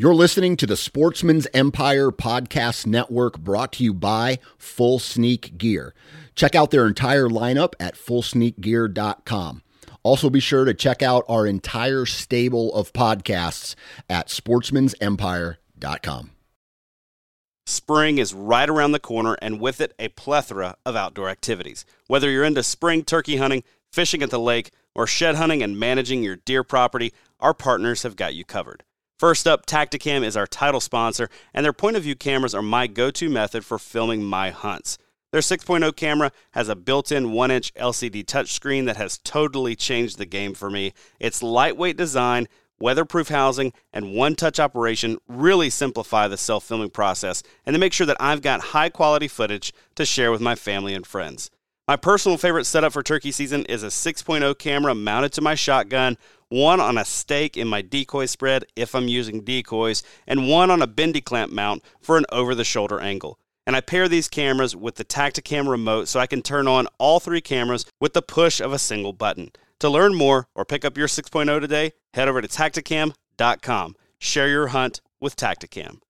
You're listening to the Sportsman's Empire Podcast Network brought to you by Full Sneak Gear. Check out their entire lineup at fullsneakgear.com. Also, be sure to check out our entire stable of podcasts at sportsmansempire.com. Spring is right around the corner, and with it, a plethora of outdoor activities. Whether you're into spring turkey hunting, fishing at the lake, or shed hunting and managing your deer property, our partners have got you covered. First up, Tactacam is our title sponsor, and their point of view cameras are my go to method for filming my hunts. Their 6.0 camera has a built in 1 inch LCD touchscreen that has totally changed the game for me. Its lightweight design, weatherproof housing, and one touch operation really simplify the self filming process and they make sure that I've got high quality footage to share with my family and friends. My personal favorite setup for turkey season is a 6.0 camera mounted to my shotgun one on a stake in my decoy spread if I'm using decoys, and one on a bendy clamp mount for an over the shoulder angle. And I pair these cameras with the Tactacam remote so I can turn on all three cameras with the push of a single button. To learn more or pick up your 6.0 today, head over to tactacam.com. Share your hunt with Tactacam.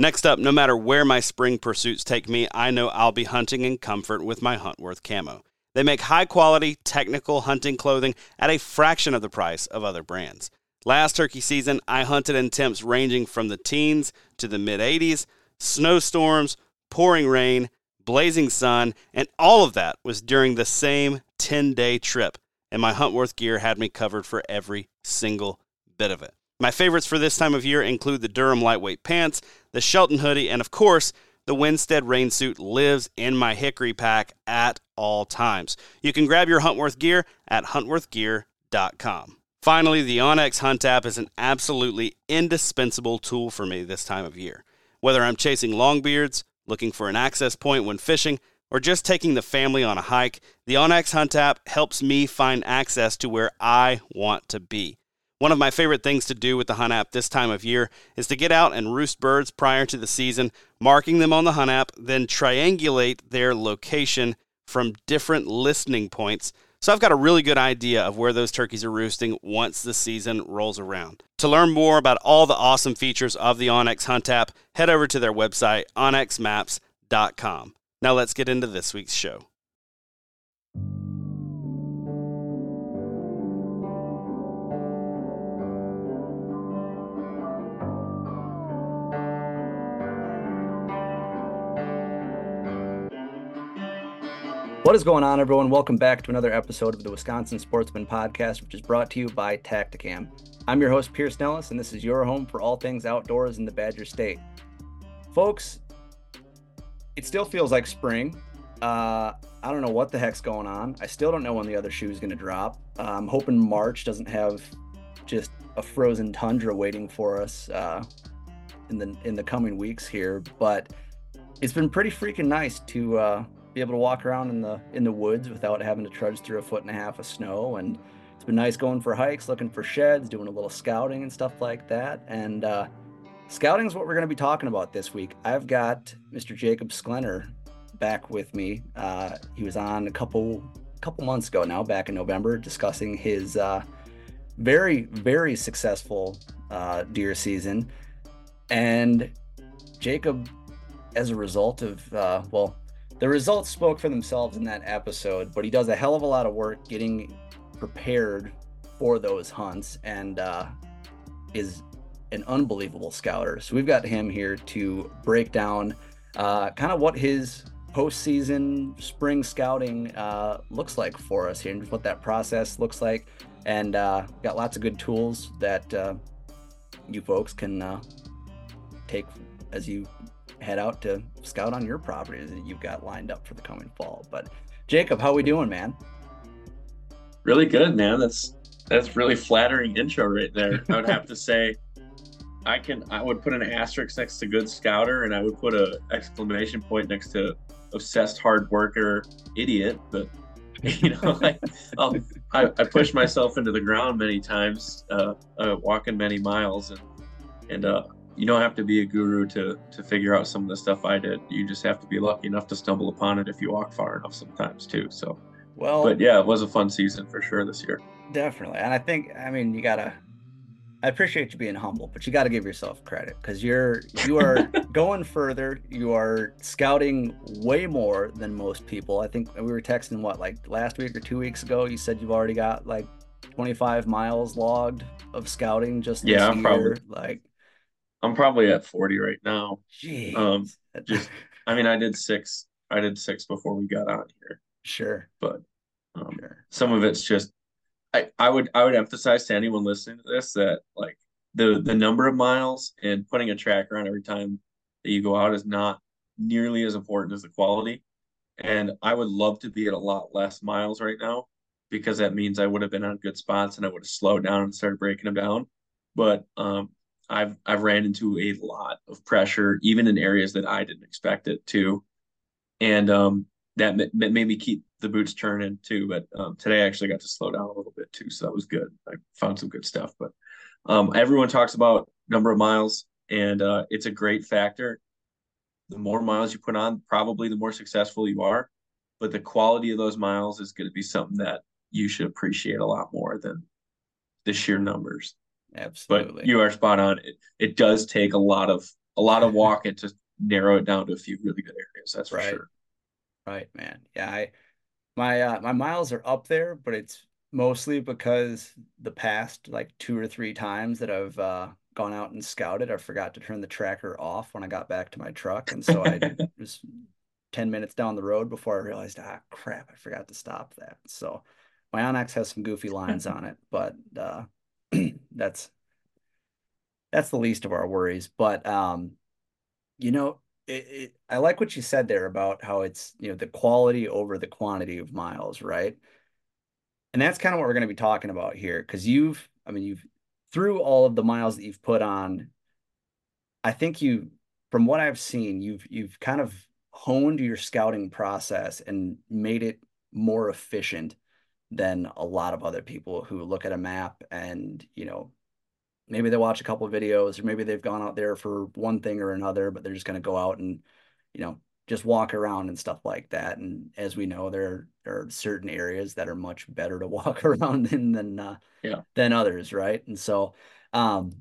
Next up, no matter where my spring pursuits take me, I know I'll be hunting in comfort with my Huntworth camo. They make high quality, technical hunting clothing at a fraction of the price of other brands. Last turkey season, I hunted in temps ranging from the teens to the mid 80s, snowstorms, pouring rain, blazing sun, and all of that was during the same 10 day trip. And my Huntworth gear had me covered for every single bit of it. My favorites for this time of year include the Durham lightweight pants, the Shelton hoodie, and of course, the Winstead rain suit lives in my hickory pack at all times. You can grab your Huntworth gear at huntworthgear.com. Finally, the onX Hunt app is an absolutely indispensable tool for me this time of year. Whether I'm chasing longbeards, looking for an access point when fishing, or just taking the family on a hike, the onX Hunt app helps me find access to where I want to be. One of my favorite things to do with the Hunt app this time of year is to get out and roost birds prior to the season, marking them on the Hunt app, then triangulate their location from different listening points. So I've got a really good idea of where those turkeys are roosting once the season rolls around. To learn more about all the awesome features of the onX Hunt app, head over to their website, onxmaps.com. Now let's get into this week's show. What is going on, everyone? Welcome back to another episode of the Wisconsin Sportsman Podcast, which is brought to you by Tactacam. I'm your host, Pierce Nellis, and this is your home for all things outdoors in the Badger State. Folks, it still feels like spring. Uh, I don't know what the heck's going on. I still don't know when the other shoe is going to drop. Uh, I'm hoping March doesn't have just a frozen tundra waiting for us uh, in the in the coming weeks here. But it's been pretty freaking nice to uh, be able to walk around in the in the woods without having to trudge through a foot and a half of snow. And it's been nice going for hikes looking for sheds doing a little scouting and stuff like that. And uh, scouting is what we're going to be talking about this week. I've got mr Jacob Sklenar back with me. Uh, he was on a couple couple months ago now back in november discussing his uh, very very successful uh, deer season. And jacob as a result of uh, well the results spoke for themselves in that episode, but he does a hell of a lot of work getting prepared for those hunts and uh, is an unbelievable scouter. So we've got him here to break down uh, kind of what his postseason spring scouting uh, looks like for us here and what that process looks like. And uh, got lots of good tools that uh, you folks can uh, take as you head out to scout on your properties that you've got lined up for the coming fall. But Jacob, how are we doing, man? Really good, man. That's that's really flattering intro right there. I would have to say I can I would put an asterisk next to good scouter and I would put a exclamation point next to obsessed hard worker idiot. But you know, I, I, I push myself into the ground many times, uh, uh, walking many miles, and and uh, you don't have to be a guru to to figure out some of the stuff I did. You just have to be lucky enough to stumble upon it if you walk far enough sometimes too. So well but yeah, it was a fun season for sure this year. Definitely. And I think I mean you gotta I appreciate you being humble, but you got to give yourself credit because you're you are going further. You are scouting way more than most people. I think we were texting what like last week or two weeks ago. You said you've already got like 25 miles logged of scouting just yeah. I'm year. probably like I'm probably at 40 right now. Jeez. Um, just I mean, I did six. I did six before we got on here. Sure, but um, sure. some of it's just I, I would I would emphasize to anyone listening to this that like the the number of miles and putting a tracker on every time that you go out is not nearly as important as the quality. And I would love to be at a lot less miles right now because that means I would have been on good spots and I would have slowed down and started breaking them down. But um, I've I've ran into a lot of pressure, even in areas that I didn't expect it to, and um, that made me keep the boots turning too. But um, today I actually got to slow down a little bit too, so that was good. I found some good stuff. But um, everyone talks about number of miles, and uh, it's a great factor. The more miles you put on, probably the more successful you are. But the quality of those miles is going to be something that you should appreciate a lot more than the sheer numbers. Absolutely. But you are spot on. It, it does take a lot of a lot of walking to narrow it down to a few really good areas. That's for right. sure. Right, man. Yeah, I my uh, my miles are up there, but it's mostly because the past like two or three times that I've uh, gone out and scouted, I forgot to turn the tracker off when I got back to my truck, and so I was ten minutes down the road before I realized, ah, crap, I forgot to stop that. So my onX has some goofy lines on it, but uh, that's that's the least of our worries. But um, you know, it, it, I like what you said there about how it's you know the quality over the quantity of miles, right? And that's kind of what we're going to be talking about here because you've, I mean, you've through all of the miles that you've put on. I think you, from what I've seen, you've you've kind of honed your scouting process and made it more efficient than a lot of other people who look at a map and you know maybe they watch a couple of videos or maybe they've gone out there for one thing or another but they're just going to go out and you know just walk around and stuff like that. And as we know there, there are certain areas that are much better to walk around in than uh, yeah. than others right? And so um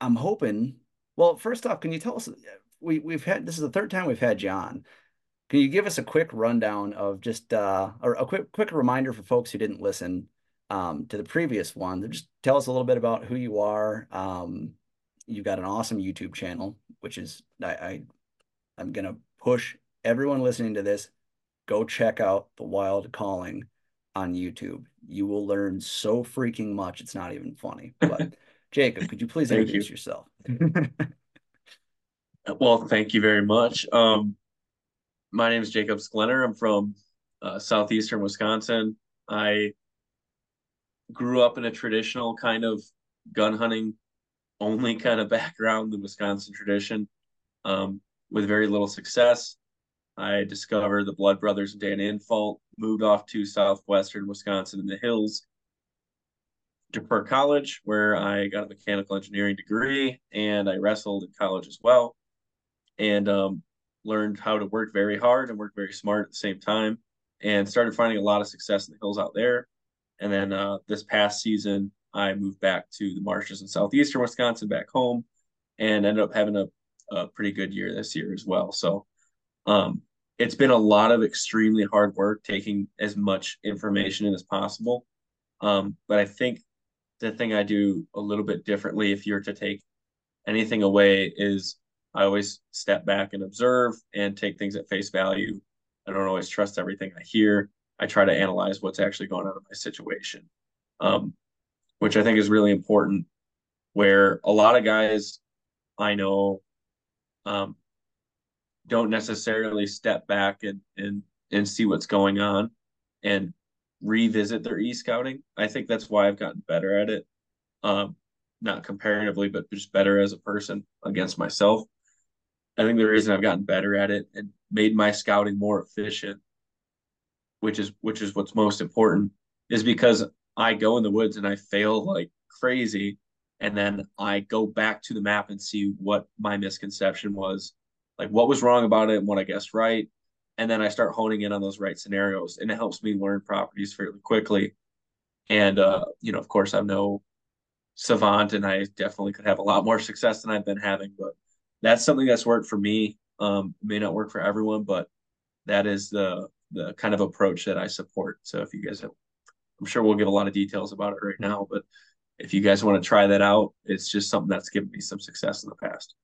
i'm hoping well first off can you tell us we we've had this is the third time we've had john can you give us a quick rundown of just uh or a quick quick reminder for folks who didn't listen um, to the previous one. Just tell us a little bit about who you are. Um, you've got an awesome YouTube channel, which is I, I I'm gonna push everyone listening to this. Go check out the Wild Calling on YouTube. You will learn so freaking much. It's not even funny. But Jacob, could you please introduce you. yourself? well, thank you very much. Um, my name is Jacob Sklenar. I'm from uh, southeastern Wisconsin. I grew up in a traditional kind of gun hunting only kind of background, the Wisconsin tradition, um, with very little success. I discovered the Blood Brothers and Dan Infalt, moved off to southwestern Wisconsin in the hills to Perk College, where I got a mechanical engineering degree and I wrestled in college as well. And um, learned how to work very hard and work very smart at the same time and started finding a lot of success in the hills out there and then uh, this past season, I moved back to the marshes in southeastern Wisconsin, back home, and ended up having a, a pretty good year this year as well. So um, it's been a lot of extremely hard work taking as much information in as possible. Um, but I think the thing I do a little bit differently, if you're to take anything away, is I always step back and observe and take things at face value. I don't always trust everything I hear. I try to analyze what's actually going on in my situation, um, which I think is really important. Where a lot of guys I know um, don't necessarily step back and, and and see what's going on and revisit their e-scouting. I think that's why I've gotten better at it. Um, not comparatively, but just better as a person against myself. I think the reason I've gotten better at it and made my scouting more efficient which is which is what's most important, is because I go in the woods and I fail like crazy, and then I go back to the map and see what my misconception was, like what was wrong about it and what I guessed right, and then I start honing in on those right scenarios, and it helps me learn properties fairly quickly. And uh, you know, of course, I'm no savant and I definitely could have a lot more success than I've been having. But that's something that's worked for me. Um, may not work for everyone, but that is the the kind of approach that I support. So if you guys have, I'm sure we'll give a lot of details about it right now, but if you guys want to try that out, it's just something that's given me some success in the past.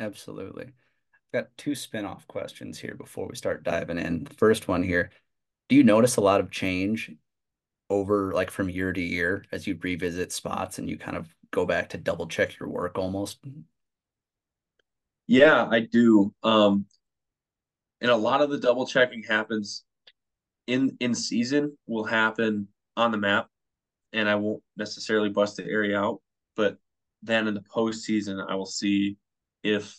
Absolutely. I've got two spin-off questions here before we start diving in. The first one here, do you notice a lot of change over like from year to year as you revisit spots and you kind of go back to double check your work almost? Yeah, I do. Um, and a lot of the double checking happens in in season will happen on the map, and I won't necessarily bust the area out. But then in the postseason, I will see if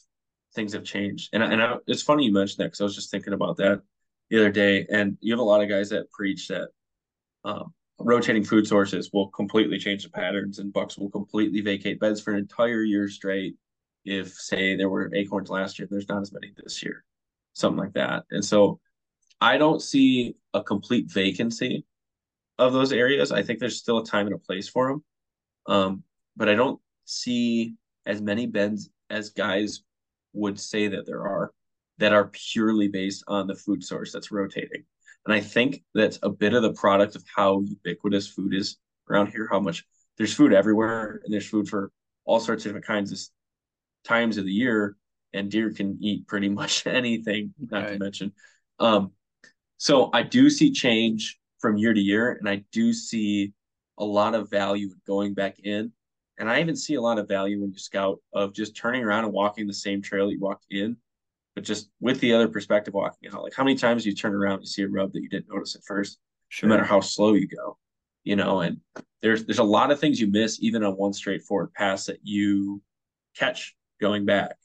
things have changed. And and I, it's funny you mentioned that because I was just thinking about that the other day. And you have a lot of guys that preach that um, rotating food sources will completely change the patterns, and bucks will completely vacate beds for an entire year straight. If say there were acorns last year, there's not as many this year, something like that. And so I don't see a complete vacancy of those areas. I think there's still a time and a place for them, um, but I don't see as many bends as guys would say that there are that are purely based on the food source that's rotating. And I think that's a bit of the product of how ubiquitous food is around here, how much there's food everywhere and there's food for all sorts of different kinds of times of the year. And deer can eat pretty much anything, not right. to mention. Um, so I do see change from year to year, and I do see a lot of value going back in. And I even see a lot of value when you scout of just turning around and walking the same trail you walked in but just with the other perspective walking out. Like how many times you turn around and see a rub that you didn't notice at first, sure. no matter how slow you go, you know, and there's there's a lot of things you miss even on one straightforward pass that you catch going back.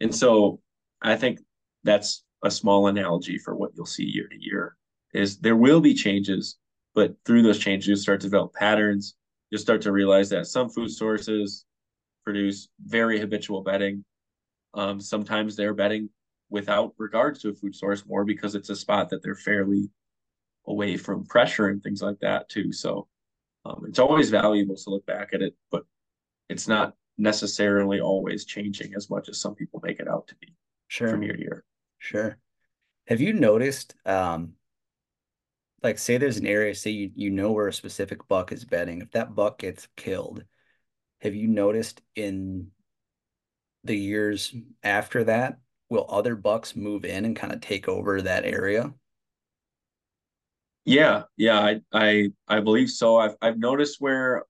And so I think that's a small analogy for what you'll see year to year is there will be changes, but through those changes you start to develop patterns. You'll start to realize that some food sources produce very habitual bedding. Um, sometimes they're bedding without regards to a food source more because it's a spot that they're fairly away from pressure and things like that too. So um, it's always valuable to look back at it, but it's not necessarily always changing as much as some people make it out to be sure. from year to year. Sure. Have you noticed, um, like say there's an area, say you, you know where a specific buck is bedding, if that buck gets killed, have you noticed in the years after that will other bucks move in and kind of take over that area? Yeah, yeah, I I I believe so. I've I've noticed where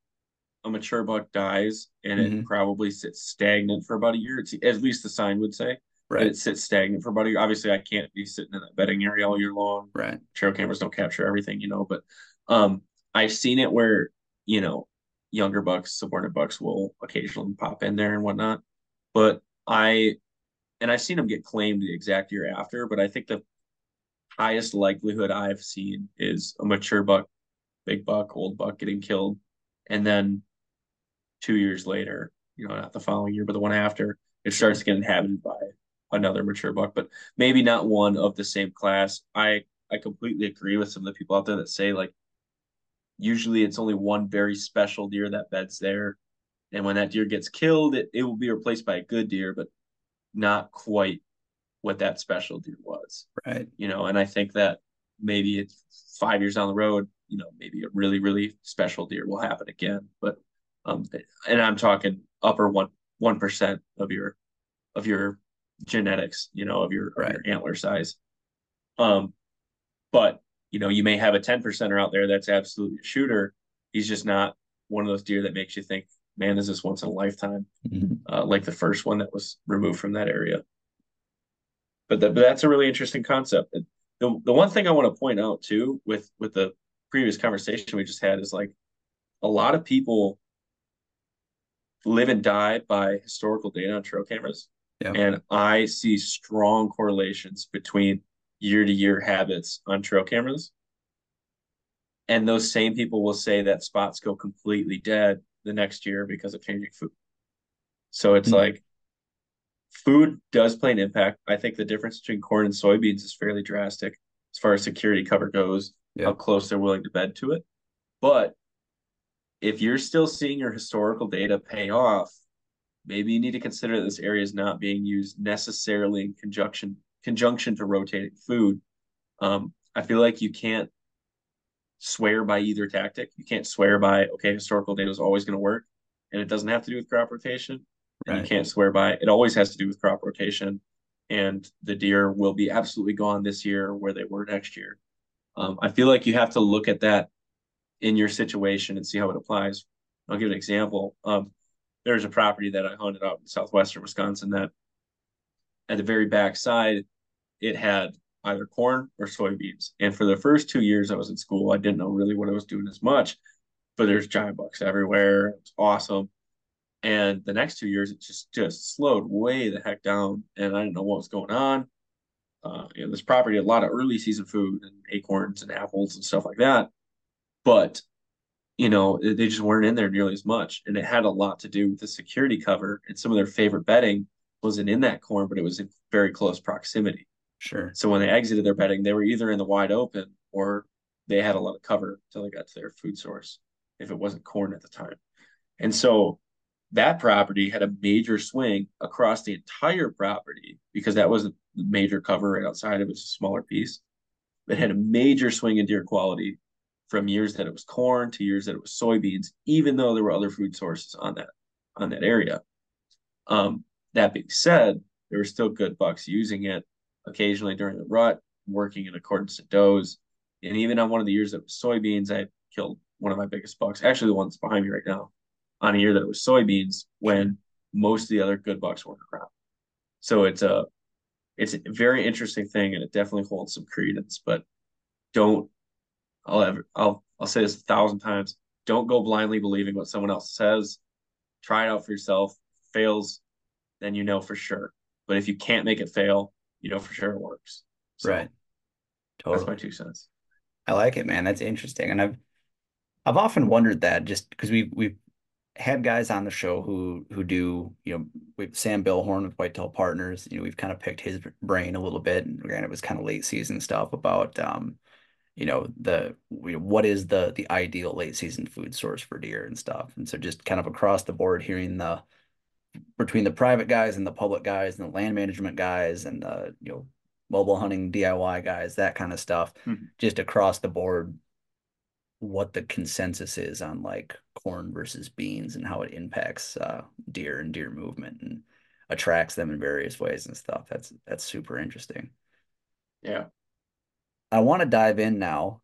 a mature buck dies and mm-hmm. it probably sits stagnant for about a year. It's at least the sign would say. Right. It sits stagnant for about a year. Obviously, I can't be sitting in that bedding area all year long. Right. Trail cameras don't capture everything, you know, but um I've seen it where, you know, younger bucks, subordinate bucks will occasionally pop in there and whatnot. But I and I've seen them get claimed the exact year after, but I think the highest likelihood I've seen is a mature buck, big buck, old buck getting killed, and then two years later, you know, not the following year, but the one after, it starts to get inhabited by another mature buck, but maybe not one of the same class. I I completely agree with some of the people out there that say like usually it's only one very special deer that beds there. And when that deer gets killed, it, it will be replaced by a good deer, but not quite what that special deer was. Right. You know, and I think that maybe it's five years down the road, you know, maybe a really, really special deer will happen again. But um and I'm talking upper one one percent of your of your genetics, you know, of your, right. of your antler size. Um, but you know, you may have a 10 percenter out there that's absolutely a shooter. He's just not one of those deer that makes you think, man, is this once in a lifetime? Mm-hmm. Uh, like the first one that was removed from that area. But, the, but that's a really interesting concept. The, the one thing I want to point out too with with the previous conversation we just had is like a lot of people live and die by historical data on trail cameras. Yeah. And I see strong correlations between year to year habits on trail cameras. And those same people will say that spots go completely dead the next year because of changing food. So it's mm-hmm. like food does play an impact. I think the difference between corn and soybeans is fairly drastic as far as security cover goes, yeah. how close they're willing to bed to it. But if you're still seeing your historical data pay off, maybe you need to consider that this area is not being used necessarily in conjunction conjunction to rotating food. Um, I feel like you can't swear by either tactic. You can't swear by okay, historical data is always going to work, and it doesn't have to do with crop rotation. And right. you can't swear by it always has to do with crop rotation, and the deer will be absolutely gone this year where they were next year. Um, I feel like you have to look at that in your situation and see how it applies. I'll give an example. Um, there's a property that I hunted out in southwestern Wisconsin that at the very back side, it had either corn or soybeans. And for the first two years I was in school, I didn't know really what I was doing as much, but there's giant bucks everywhere. It's awesome. And the next two years, it just just slowed way the heck down, and I didn't know what was going on. Uh, you know, this property had a lot of early season food and acorns and apples and stuff like that, but you know they just weren't in there nearly as much, and it had a lot to do with the security cover and some of their favorite bedding wasn't in that corn, but it was in very close proximity. Sure. So when they exited their bedding, they were either in the wide open or they had a lot of cover until they got to their food source, if it wasn't corn at the time. And so that property had a major swing across the entire property because that wasn't the major cover right outside it was a smaller piece it had a major swing in deer quality from years that it was corn to years that it was soybeans even though there were other food sources on that on that area um, that being said there were still good bucks using it occasionally during the rut working in accordance to does and even on one of the years that was soybeans i killed one of my biggest bucks actually the one that's behind me right now on a year that it was soybeans when most of the other good bucks weren't around. So it's a it's a very interesting thing and it definitely holds some credence, but don't I'll ever I'll I'll say this a thousand times. Don't go blindly believing what someone else says. Try it out for yourself. fails, then you know for sure. But if you can't make it fail, you know for sure it works. So right. Totally. That's my two cents. I like it, man. That's interesting. And I've I've often wondered that just because we've we've had guys on the show who who do you know with Sam Billhorn with Whitetail Partners. You know, we've kind of picked his brain a little bit, and granted, it was kind of late season stuff about um, you know the you know, what is the the ideal late season food source for deer and stuff. And so just kind of across the board, hearing the between the private guys and the public guys and the land management guys and the you know mobile hunting DIY guys, that kind of stuff, mm-hmm. just across the board what the consensus is on like corn versus beans and how it impacts uh, deer and deer movement and attracts them in various ways and stuff. That's that's super interesting. Yeah. I want to dive in now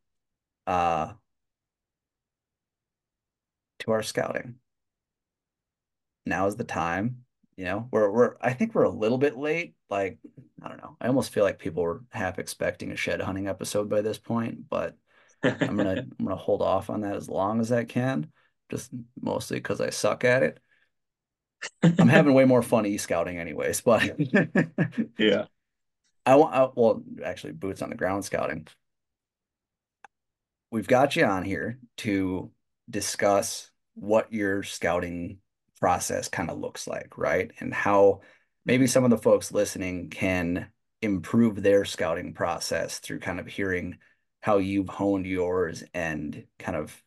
uh, to our scouting. Now is the time. You know, we're we're I think we're a little bit late. Like, I don't know. I almost feel like people were half expecting a shed hunting episode by this point, but I'm gonna I'm gonna hold off on that as long as I can, just mostly because I suck at it. I'm having way more fun e scouting anyways, but yeah, I want well actually boots on the ground scouting. We've got you on here to discuss what your scouting process kind of looks like, right? And how maybe some of the folks listening can improve their scouting process through kind of hearing how you've honed yours and kind of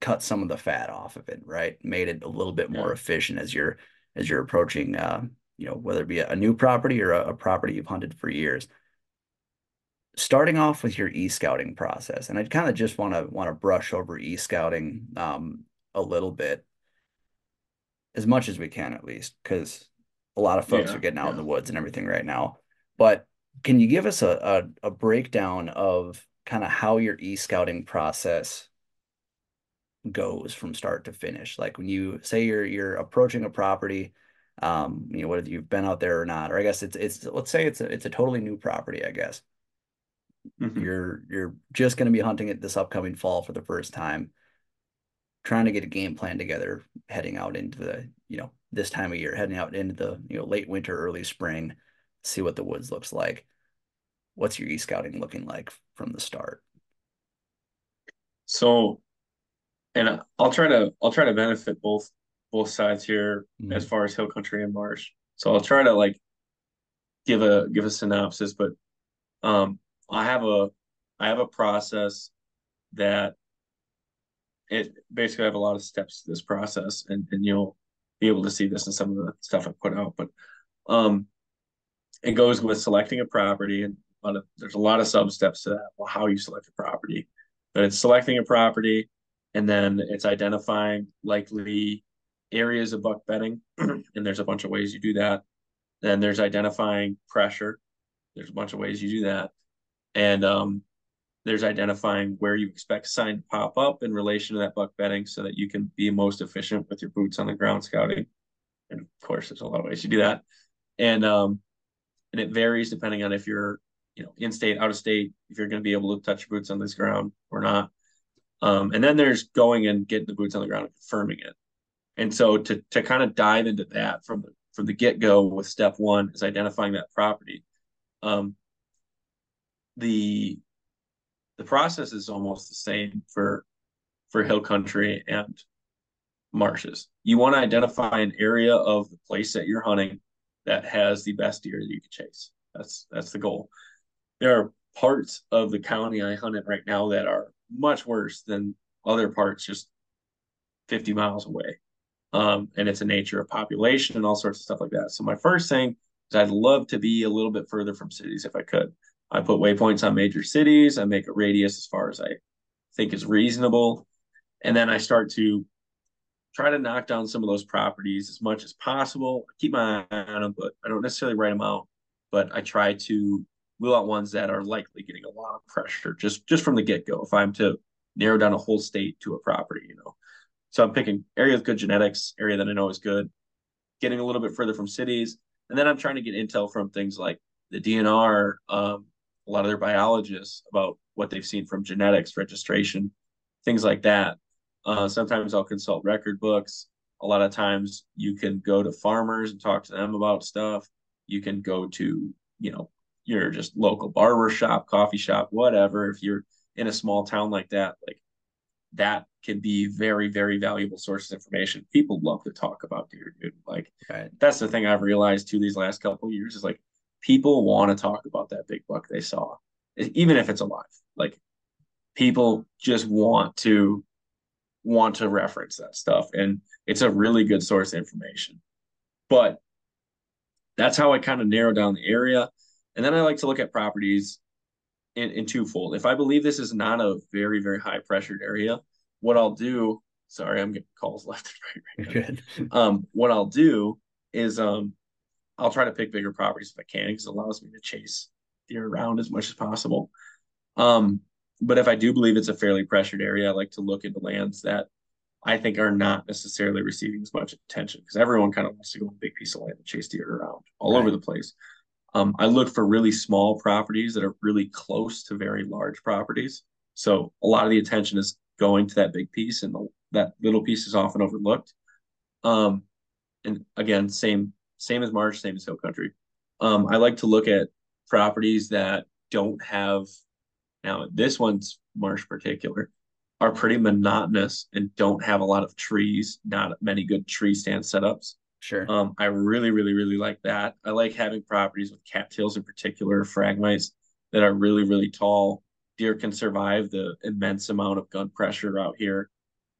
cut some of the fat off of it, right? Made it a little bit more yeah. efficient as you're as you're approaching, uh, you know, whether it be a, new property or a, a property you've hunted for years. Starting off with your e-scouting process, and I kind of just want to want to brush over e-scouting um, a little bit, as much as we can at least, because a lot of folks yeah, are getting out yeah. in the woods and everything right now. But can you give us a, a, a breakdown of kind of how your e-scouting process goes from start to finish? Like when you say you're you're approaching a property, um, you know, whether you've been out there or not, or I guess it's it's let's say it's a it's a totally new property, I guess. Mm-hmm. You're you're just going to be hunting it this upcoming fall for the first time, trying to get a game plan together, heading out into the you know this time of year, heading out into the you know late winter, early spring, see what the woods looks like what's your e-scouting looking like from the start? So, and I'll try to I'll try to benefit both both sides here mm-hmm. as far as hill country and marsh. So I'll try to like give a give a synopsis, but um, I have a I have a process that it basically I have a lot of steps to this process, and and you'll be able to see this in some of the stuff I put out. But um, it goes with selecting a property, and a of, there's a lot of sub steps to that. Well, how you select a property, but it's selecting a property, and then it's identifying likely areas of buck bedding, and there's a bunch of ways you do that. Then there's identifying pressure. There's a bunch of ways you do that, and um, there's identifying where you expect sign to pop up in relation to that buck bedding so that you can be most efficient with your boots on the ground scouting. And of course, there's a lot of ways you do that. And um, and it varies depending on if you're, you know, in state, out of state, if you're going to be able to touch your boots on this ground or not. Um, and then there's going and getting the boots on the ground and confirming it. And so to to kind of dive into that from the from the get go with step one is identifying that property. Um, the the process is almost the same for for hill country and marshes. You want to identify an area of the place that you're hunting that has the best deer that you can chase. That's that's the goal. There are parts of the county I hunt in right now that are much worse than other parts just 50 miles away. Um, and it's a nature of population and all sorts of stuff like that. So my first thing is I'd love to be a little bit further from cities if I could. I put waypoints on major cities. I make a radius as far as I think is reasonable. And then I start to try to knock down some of those properties as much as possible. I keep my eye on them, but I don't necessarily write them out. But I try to rule out ones that are likely getting a lot of pressure just just from the get go. If I'm to narrow down a whole state to a property, you know. So I'm picking area with good genetics, area that I know is good, getting a little bit further from cities, and then I'm trying to get intel from things like the DNR, um, a lot of their biologists about what they've seen from genetics, registration, things like that. Uh, sometimes I'll consult record books. A lot of times you can go to farmers and talk to them about stuff. You can go to, you know, your just local barber shop, coffee shop, whatever. If you're in a small town like that, like that can be very, very valuable source of information. People love to talk about deer, dude. Like right. that's the thing I've realized too these last couple years is like people want to talk about that big buck they saw, even if it's alive. Like people just want to want to reference that stuff, and it's a really good source of information. But that's how I kind of narrow down the area, and then I like to look at properties in, in twofold. If I believe this is not a very very high pressured area, what I'll do. Sorry, I'm getting calls left and right. right Good. Um, what I'll do is um I'll try to pick bigger properties if I can because it allows me to chase deer around as much as possible. Um, but if I do believe it's a fairly pressured area, I like to look into lands that I think are not necessarily receiving as much attention because everyone kind of wants to go on a big piece of land and chase deer around all right. over the place. Um, I look for really small properties that are really close to very large properties. So a lot of the attention is going to that big piece, and the, that little piece is often overlooked. Um, and again, same same as Marsh, same as Hill Country. Um, I like to look at properties that don't have now this one's Marsh particular are pretty monotonous and don't have a lot of trees, not many good tree stand setups. Sure. Um, I really, really, really like that. I like having properties with cattails in particular, phragmites that are really, really tall. Deer can survive the immense amount of gun pressure out here.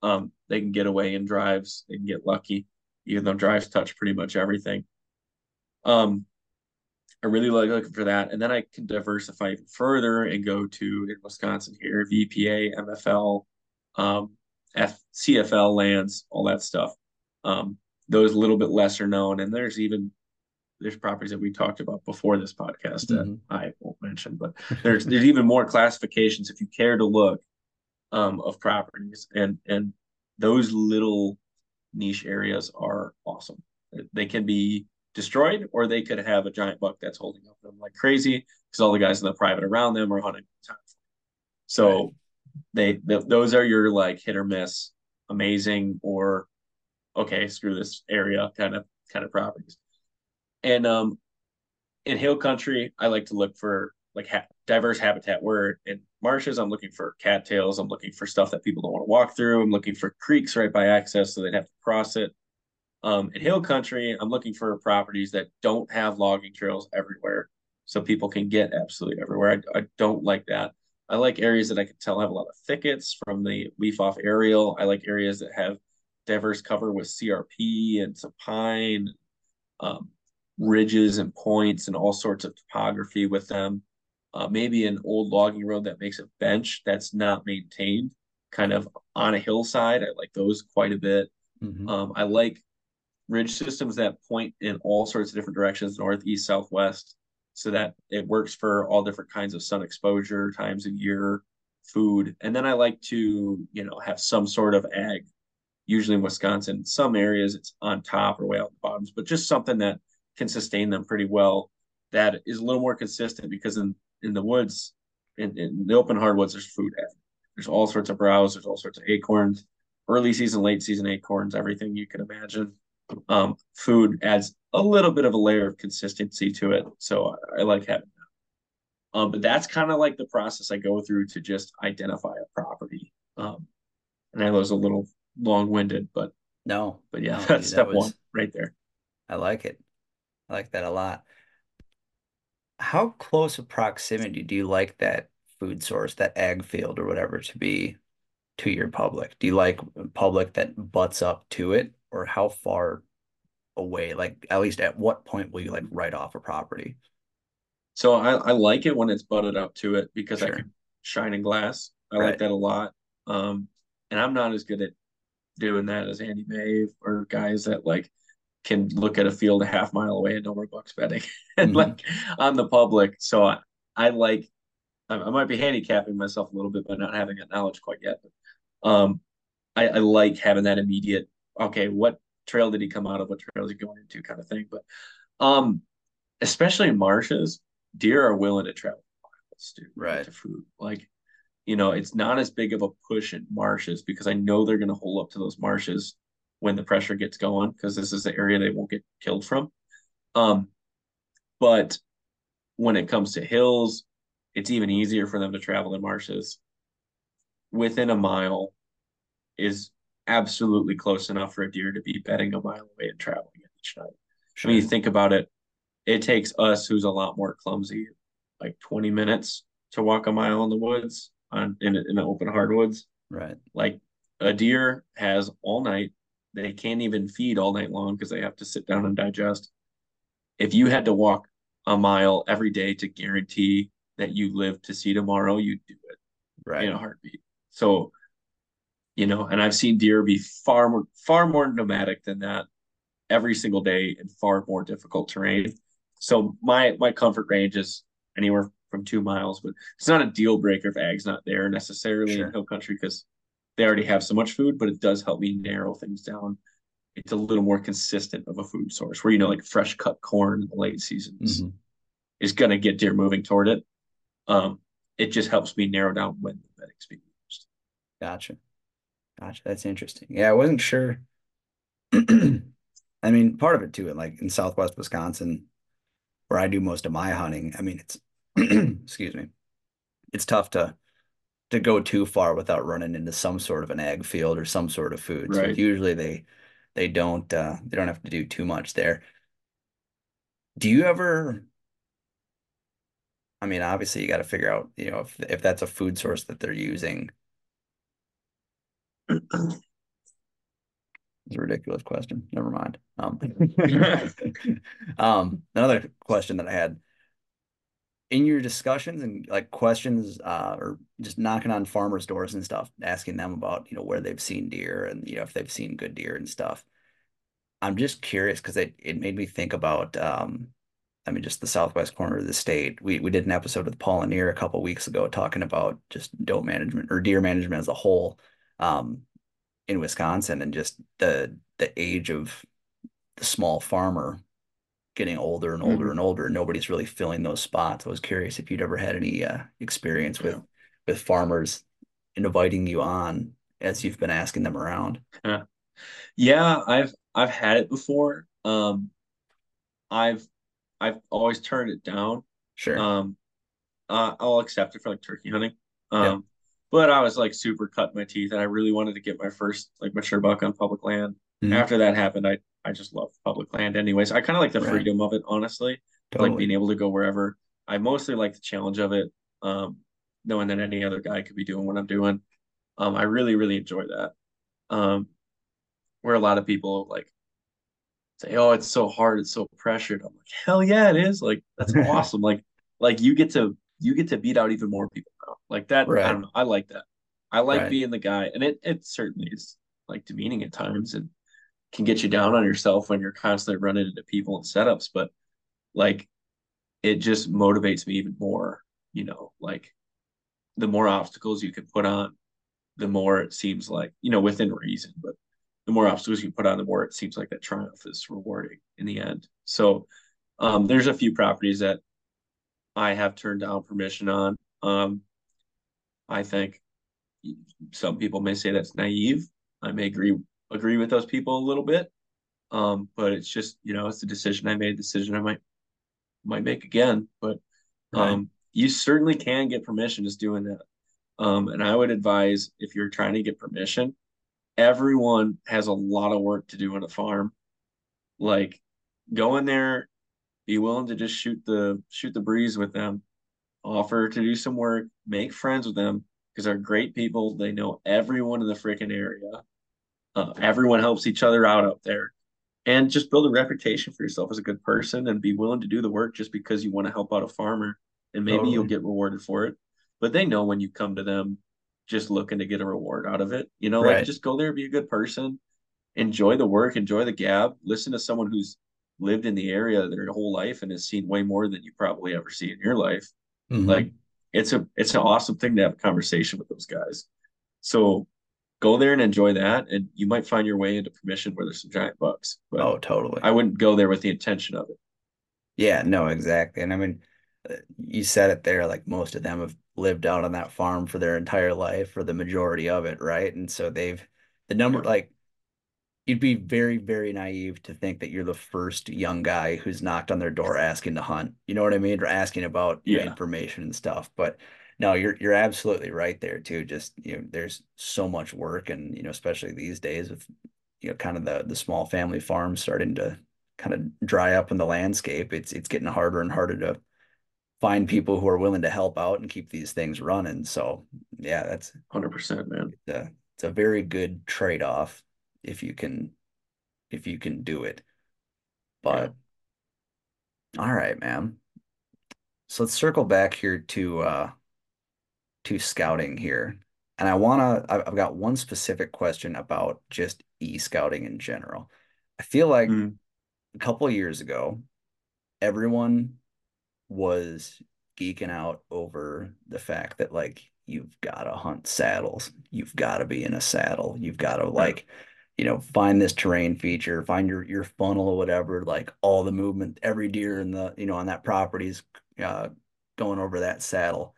Um, they can get away in drives. They can get lucky, even though drives touch pretty much everything. Um, I really like looking for that, and then I can diversify even further and go to in Wisconsin here VPA, MFL, um, F, CFL lands, all that stuff. Um, those a little bit lesser known, and there's even there's properties that we talked about before this podcast that mm-hmm. I won't mention, but there's there's even more classifications if you care to look um, of properties, and and those little niche areas are awesome. They can be destroyed, or they could have a giant buck that's holding up them like crazy because all the guys in the private around them are hunting. So right. they th- those are your like hit or miss, amazing or okay, screw this area kind of kind of properties. And um, in hill country, I like to look for like ha- diverse habitat. Where in marshes, I'm looking for cattails. I'm looking for stuff that people don't want to walk through. I'm looking for creeks right by access, so they'd have to cross it. Um, in hill country, I'm looking for properties that don't have logging trails everywhere, so people can get absolutely everywhere. I, I don't like that. I like areas that I can tell have a lot of thickets from the leaf off aerial. I like areas that have diverse cover with CRP and some pine, um, ridges and points and all sorts of topography with them. Uh, maybe an old logging road that makes a bench that's not maintained, kind of on a hillside. I like those quite a bit. Mm-hmm. Um, I like ridge systems that point in all sorts of different directions north, east, southwest so that it works for all different kinds of sun exposure, times of year, food. And then I like to, you know, have some sort of ag. Usually in Wisconsin, some areas it's on top or way out the bottoms, but just something that can sustain them pretty well. That is a little more consistent because in in the woods, in, in the open hardwoods, there's food. There's all sorts of browse. There's all sorts of acorns, early season, late season acorns, everything you can imagine. Um, food adds a little bit of a layer of consistency to it. So I, I like having that. Um, but that's kind of like the process I go through to just identify a property. Um, and I was a little long winded, but no, but yeah, no, that's step that was, one right there. I like it. I like that a lot. How close of proximity do you like that food source, that ag field or whatever, to be to your public? Do you like public that butts up to it, or how far away? Like at least at what point will you like write off a property? So I, I like it when it's butted up to it because sure. I can shine in glass. I right. like that a lot. Um, and I'm not as good at doing that as Andy May or guys that like can look at a field a half mile away and know where bucks betting and mm-hmm. like on the public. So I, I like I, I, might be handicapping myself a little bit by not having that knowledge quite yet. But, um, I, I like having that immediate. Okay, what trail did he come out of? What trail is he going into? Kind of thing. But um, especially in marshes, deer are willing to travel miles to right to food. Like, you know, it's not as big of a push in marshes because I know they're going to hold up to those marshes when the pressure gets going because this is the area they won't get killed from. Um, but when it comes to hills, it's even easier for them to travel in marshes. Within a mile is absolutely close enough for a deer to be bedding a mile away and traveling each night. Sure. I mean, you think about it, it takes us, who's a lot more clumsy, like 20 minutes to walk a mile in the woods on in, in open hardwoods. Right. Like a deer has all night. They can't even feed all night long because they have to sit down and digest. If you had to walk a mile every day to guarantee that you live to see tomorrow, you'd do it right in a heartbeat. So you know, and I've seen deer be far more far more nomadic than that every single day in far more difficult terrain. So my my comfort range is anywhere from two miles, but it's not a deal breaker if ag's not there necessarily sure. in hill country because they already have so much food, but it does help me narrow things down. It's a little more consistent of a food source where you know like fresh cut corn in the late seasons mm-hmm. is gonna get deer moving toward it. Um, it just helps me narrow down when the bedding's being used. Gotcha. Gotcha. That's interesting. Yeah, I wasn't sure. I mean, part of it too, like in Southwest Wisconsin, where I do most of my hunting. I mean, it's excuse me, it's tough to to go too far without running into some sort of an ag field or some sort of food. Right. So usually they they don't uh, they don't have to do too much there. Do you ever? I mean, obviously, you got to figure out, you know, if if that's a food source that they're using it's a ridiculous question. Never mind. Um, um, another question that I had in your discussions and like questions, uh, or just knocking on farmers' doors and stuff, asking them about you know where they've seen deer and you know if they've seen good deer and stuff. I'm just curious because it it made me think about um, I mean, just the southwest corner of the state. We we did an episode with Paul Lanier a couple weeks ago talking about just doe management or deer management as a whole um, in Wisconsin and just the the age of the small farmer getting older and older mm-hmm. and older. Nobody's really filling those spots. I was curious if you'd ever had any uh, experience with yeah. with farmers inviting you on as you've been asking them around. Yeah, yeah I've I've had it before. Um, I've I've always turned it down. Sure. Um, uh, I'll accept it for like turkey hunting. Um, but I was like super cut my teeth, and I really wanted to get my first like mature buck on public land. Mm-hmm. After that happened, I I just love public land. Anyways, I kind of like the right. freedom of it, honestly. Totally. Like being able to go wherever. I mostly like the challenge of it. Um, knowing that any other guy could be doing what I'm doing. Um, I really, really enjoy that. Um, where a lot of people like say, "Oh, it's so hard, it's so pressured." I'm like, "Hell yeah, it is!" Like that's awesome. Like, like you get to you get to beat out even more people now. Like that. Right. I don't know. I like that. I like right. being the guy, and it it certainly is like demeaning at times, and can get you down on yourself when you're constantly running into people and setups. But like, it just motivates me even more. You know, like the more obstacles you can put on, the more it seems like you know within reason, but the more obstacles you put on, the more it seems like that triumph is rewarding in the end. So um, there's a few properties that I have turned down permission on. Um, I think some people may say that's naive. I may agree agree with those people a little bit, um, but it's just you know it's a decision I made, decision I might might make again. But um, right. you certainly can get permission just doing that. Um, and I would advise if you're trying to get permission, everyone has a lot of work to do on a farm. Like go in there, be willing to just shoot the shoot the breeze with them, offer to do some work, make friends with them because they're great people. They know everyone in the freaking area. Uh, everyone helps each other out up there, and just build a reputation for yourself as a good person and be willing to do the work just because you want to help out a farmer, and maybe totally. you'll get rewarded for it. But they know when you come to them just looking to get a reward out of it. You know, right. like just go there, be a good person, enjoy the work, enjoy the gab, listen to someone who's lived in the area their whole life and has seen way more than you probably ever see in your life. Mm-hmm. Like it's a it's an awesome thing to have a conversation with those guys. So go there and enjoy that, and you might find your way into permission where there's some giant bucks. But oh, totally. I wouldn't go there with the intention of it. Yeah, no, exactly. And I mean, uh, you said it there. Like most of them have lived out on that farm for their entire life or the majority of it, right? And so they've the number like you'd be very very naive to think that you're the first young guy who's knocked on their door asking to hunt. You know what I mean? Or asking about yeah. information and stuff. But no, you're you're absolutely right there too. Just you know, there's so much work, and you know, especially these days with you know, kind of the the small family farms starting to kind of dry up in the landscape. It's it's getting harder and harder to find people who are willing to help out and keep these things running. So yeah, that's hundred percent, man. It's a, it's a very good trade off if you can if you can do it. But yeah. all right, man. So let's circle back here to uh to scouting here. And I wanna I've got one specific question about just e-scouting in general. I feel like mm. a couple years ago, everyone was geeking out over the fact that like you've got to hunt saddles, you've got to be in a saddle, you've got to like you know find this terrain feature, find your your funnel or whatever, like all the movement, every deer in the you know on that property's uh, going over that saddle.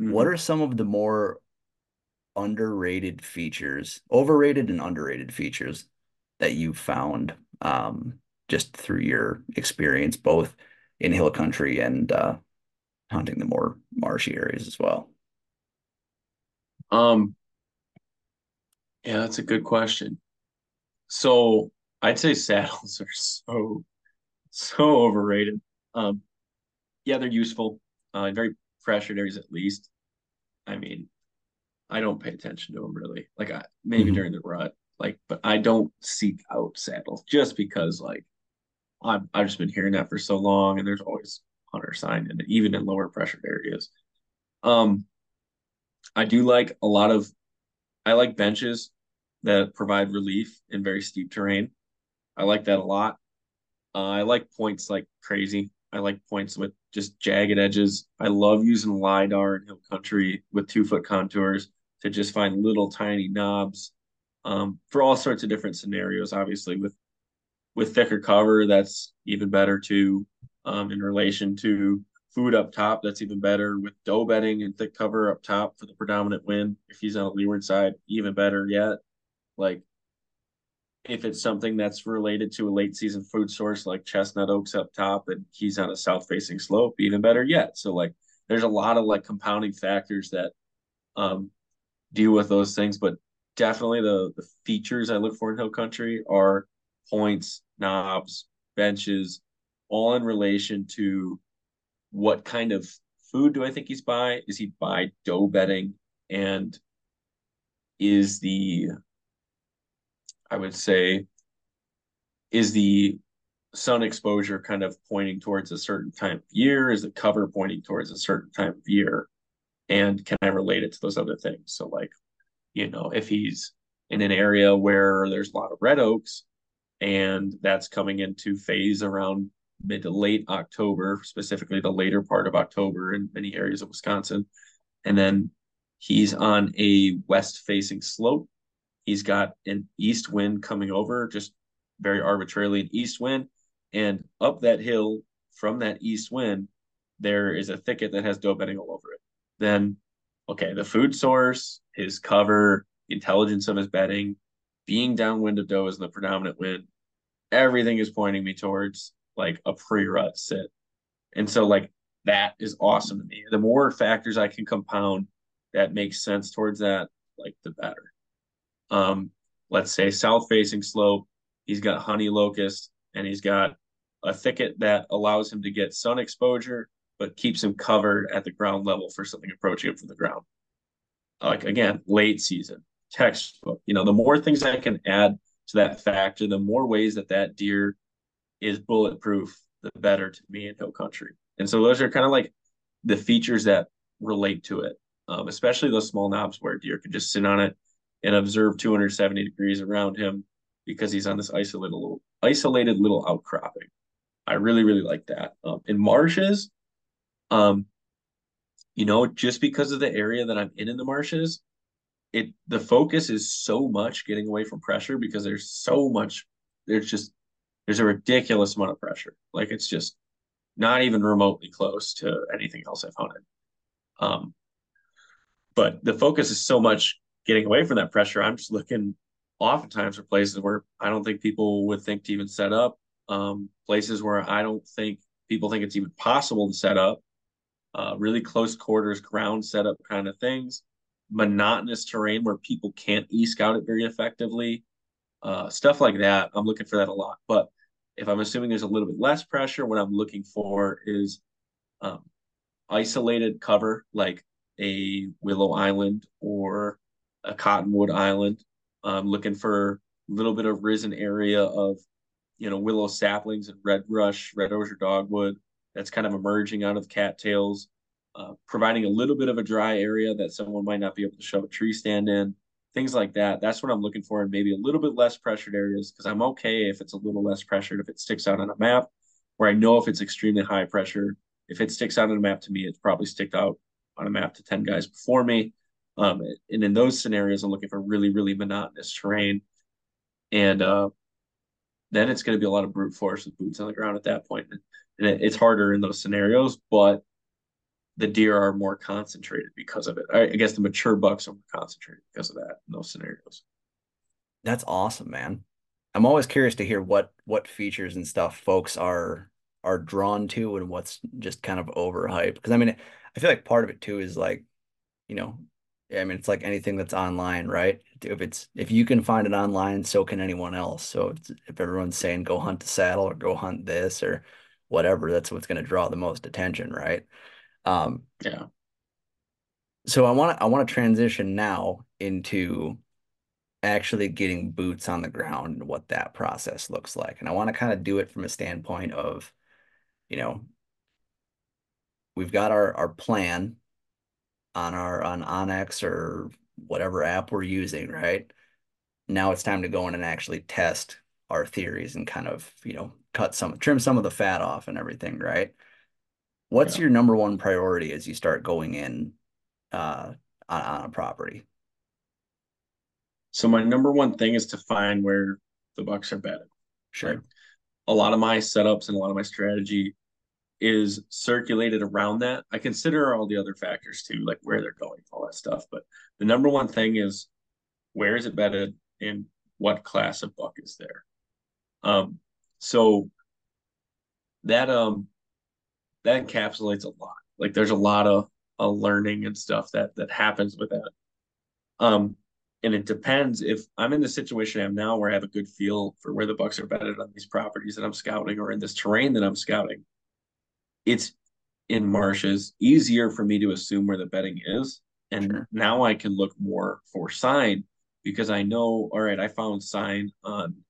Mm-hmm. What are some of the more underrated features, overrated and underrated features that you found um, just through your experience, both in hill country and uh, hunting the more marshy areas as well? Um, yeah, that's a good question. So I'd say saddles are so so overrated. Um, yeah, they're useful uh, very pressured areas at least. I mean, I don't pay attention to them really. Like I maybe mm-hmm. during the rut, like, but I don't seek out saddles just because like I've, I've just been hearing that for so long, and there's always hunter sign in it, even in lower pressured areas. Um, I do like a lot of, I like benches that provide relief in very steep terrain. I like that a lot. Uh, I like points like crazy. I like points with just jagged edges. I love using LIDAR in hill country with two foot contours to just find little tiny knobs um, for all sorts of different scenarios. Obviously, with with thicker cover, that's even better too. Um, in relation to food up top, that's even better. With doe bedding and thick cover up top for the predominant wind, if he's on a leeward side, even better yet. Like if it's something that's related to a late season food source like chestnut oaks up top and he's on a south facing slope, even better yet. So like there's a lot of like compounding factors that um deal with those things, but definitely the the features I look for in hill country are points, knobs, benches, all in relation to what kind of food do I think he's by? Is he by doe bedding? And is the I would say is the sun exposure kind of pointing towards a certain time of year? Is the cover pointing towards a certain time of year? And can I relate it to those other things? So like, you know, if he's in an area where there's a lot of red oaks and that's coming into phase around mid to late October, specifically the later part of October in many areas of Wisconsin. And then he's on a west facing slope. He's got an east wind coming over, just very arbitrarily an east wind. And up that hill from that east wind, there is a thicket that has doe bedding all over it. Then, okay, the food source, his cover, intelligence of his bedding, being downwind of doe is the predominant wind, everything is pointing me towards like a pre-rut sit. And so like that is awesome to me. The more factors I can compound that makes sense towards that, like the better. Um, let's say south facing slope, he's got honey locust and he's got a thicket that allows him to get sun exposure, but keeps him covered at the ground level for something approaching him from the ground. Like again, late season textbook. You know, the more things I can add to that factor, the more ways that that deer is bulletproof, the better to me in hill country. And so those are kind of like the features that relate to it, um, especially those small knobs where deer can just sit on it and observe 270 degrees around him because he's on this isolated little isolated little outcropping. I really really like that. Um, in marshes, um, you know, just because of the area that I'm in in the marshes, it the focus is so much getting away from pressure because there's so much. There's just there's a ridiculous amount of pressure. Like it's just not even remotely close to anything else I've hunted. Um, but the focus is so much getting away from that pressure. I'm just looking oftentimes for places where I don't think people would think to even set up, um, places where I don't think people think it's even possible to set up, uh, really close quarters ground setup kind of things, monotonous terrain where people can't e scout it very effectively, uh, stuff like that. I'm looking for that a lot. But if I'm assuming there's a little bit less pressure, what I'm looking for is um, isolated cover, like a Willow Island or a Cottonwood Island. I'm looking for a little bit of risen area of, you know, willow saplings and red rush, red osier dogwood that's kind of emerging out of cattails, uh, providing a little bit of a dry area that someone might not be able to shove a tree stand in things like that. That's what I'm looking for, and maybe a little bit less pressured areas because I'm okay if it's a little less pressured if it sticks out on a map. Where I know if it's extremely high pressure, if it sticks out on a map to me, it's probably sticked out on a map to ten guys before me. Um, and in those scenarios, I'm looking for really, really monotonous terrain, and uh, then it's going to be a lot of brute force with boots on the ground at that point. And it, it's harder in those scenarios, but the deer are more concentrated because of it. I, I guess the mature bucks are more concentrated because of that in those scenarios. That's awesome, man. I'm always curious to hear what what features and stuff folks are are drawn to and what's just kind of overhyped. Because I mean, I feel like part of it too is like, you know, I mean, it's like anything that's online, right? If it's if you can find it online, so can anyone else. So if everyone's saying go hunt the saddle or go hunt this or whatever, that's what's going to draw the most attention, right? Um, yeah. So I want to I want to transition now into actually getting boots on the ground and what that process looks like. And I want to kind of do it from a standpoint of, you know, we've got our our plan on our on onX or whatever app we're using, right? Now it's time to go in and actually test our theories and kind of, you know, cut some trim some of the fat off and everything, right? What's yeah. your number one priority as you start going in uh, on, on a property? So my number one thing is to find where the bucks are bedded. Sure. Like a lot of my setups and a lot of my strategy is circulated around that. I consider all the other factors too, like where they're going, all that stuff. But the number one thing is where is it bedded and what class of buck is there. Um, so that um that encapsulates a lot. Like there's a lot of a learning and stuff that that happens with that. Um, and it depends if I'm in the situation I'm now where I have a good feel for where the bucks are bedded on these properties that I'm scouting or in this terrain that I'm scouting. It's in marshes, easier for me to assume where the bedding is. And Sure. now I can look more for sign because I know, all right, I found sign on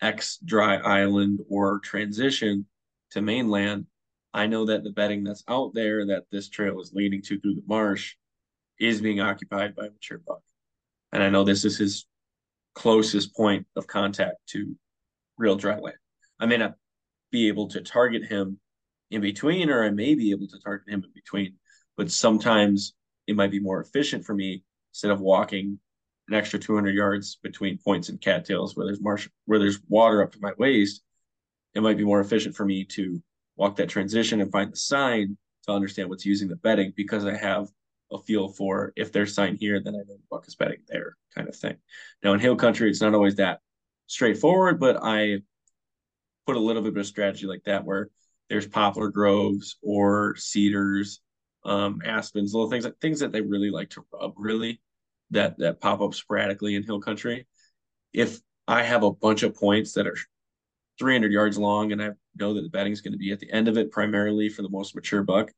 X dry island or transition to mainland. I know that the bedding that's out there that this trail is leading to through the marsh is being occupied by a mature buck. And I know this is his closest point of contact to real dry land. I may not be able to target him in between, or I may be able to target him in between, but sometimes it might be more efficient for me instead of walking an extra 200 yards between points and cattails where there's marsh where there's water up to my waist it might be more efficient for me to walk that transition and find the sign to understand what's using the bedding because i have a feel for if there's sign here then i know the buck is bedding there kind of thing. Now in hill country it's not always that straightforward but i put a little bit of strategy like that where there's poplar groves or cedars um, aspens little things like things that they really like to rub really that that pop up sporadically in hill country. If I have a bunch of points that are 300 yards long and I know that the bedding is going to be at the end of it primarily for the most mature buck,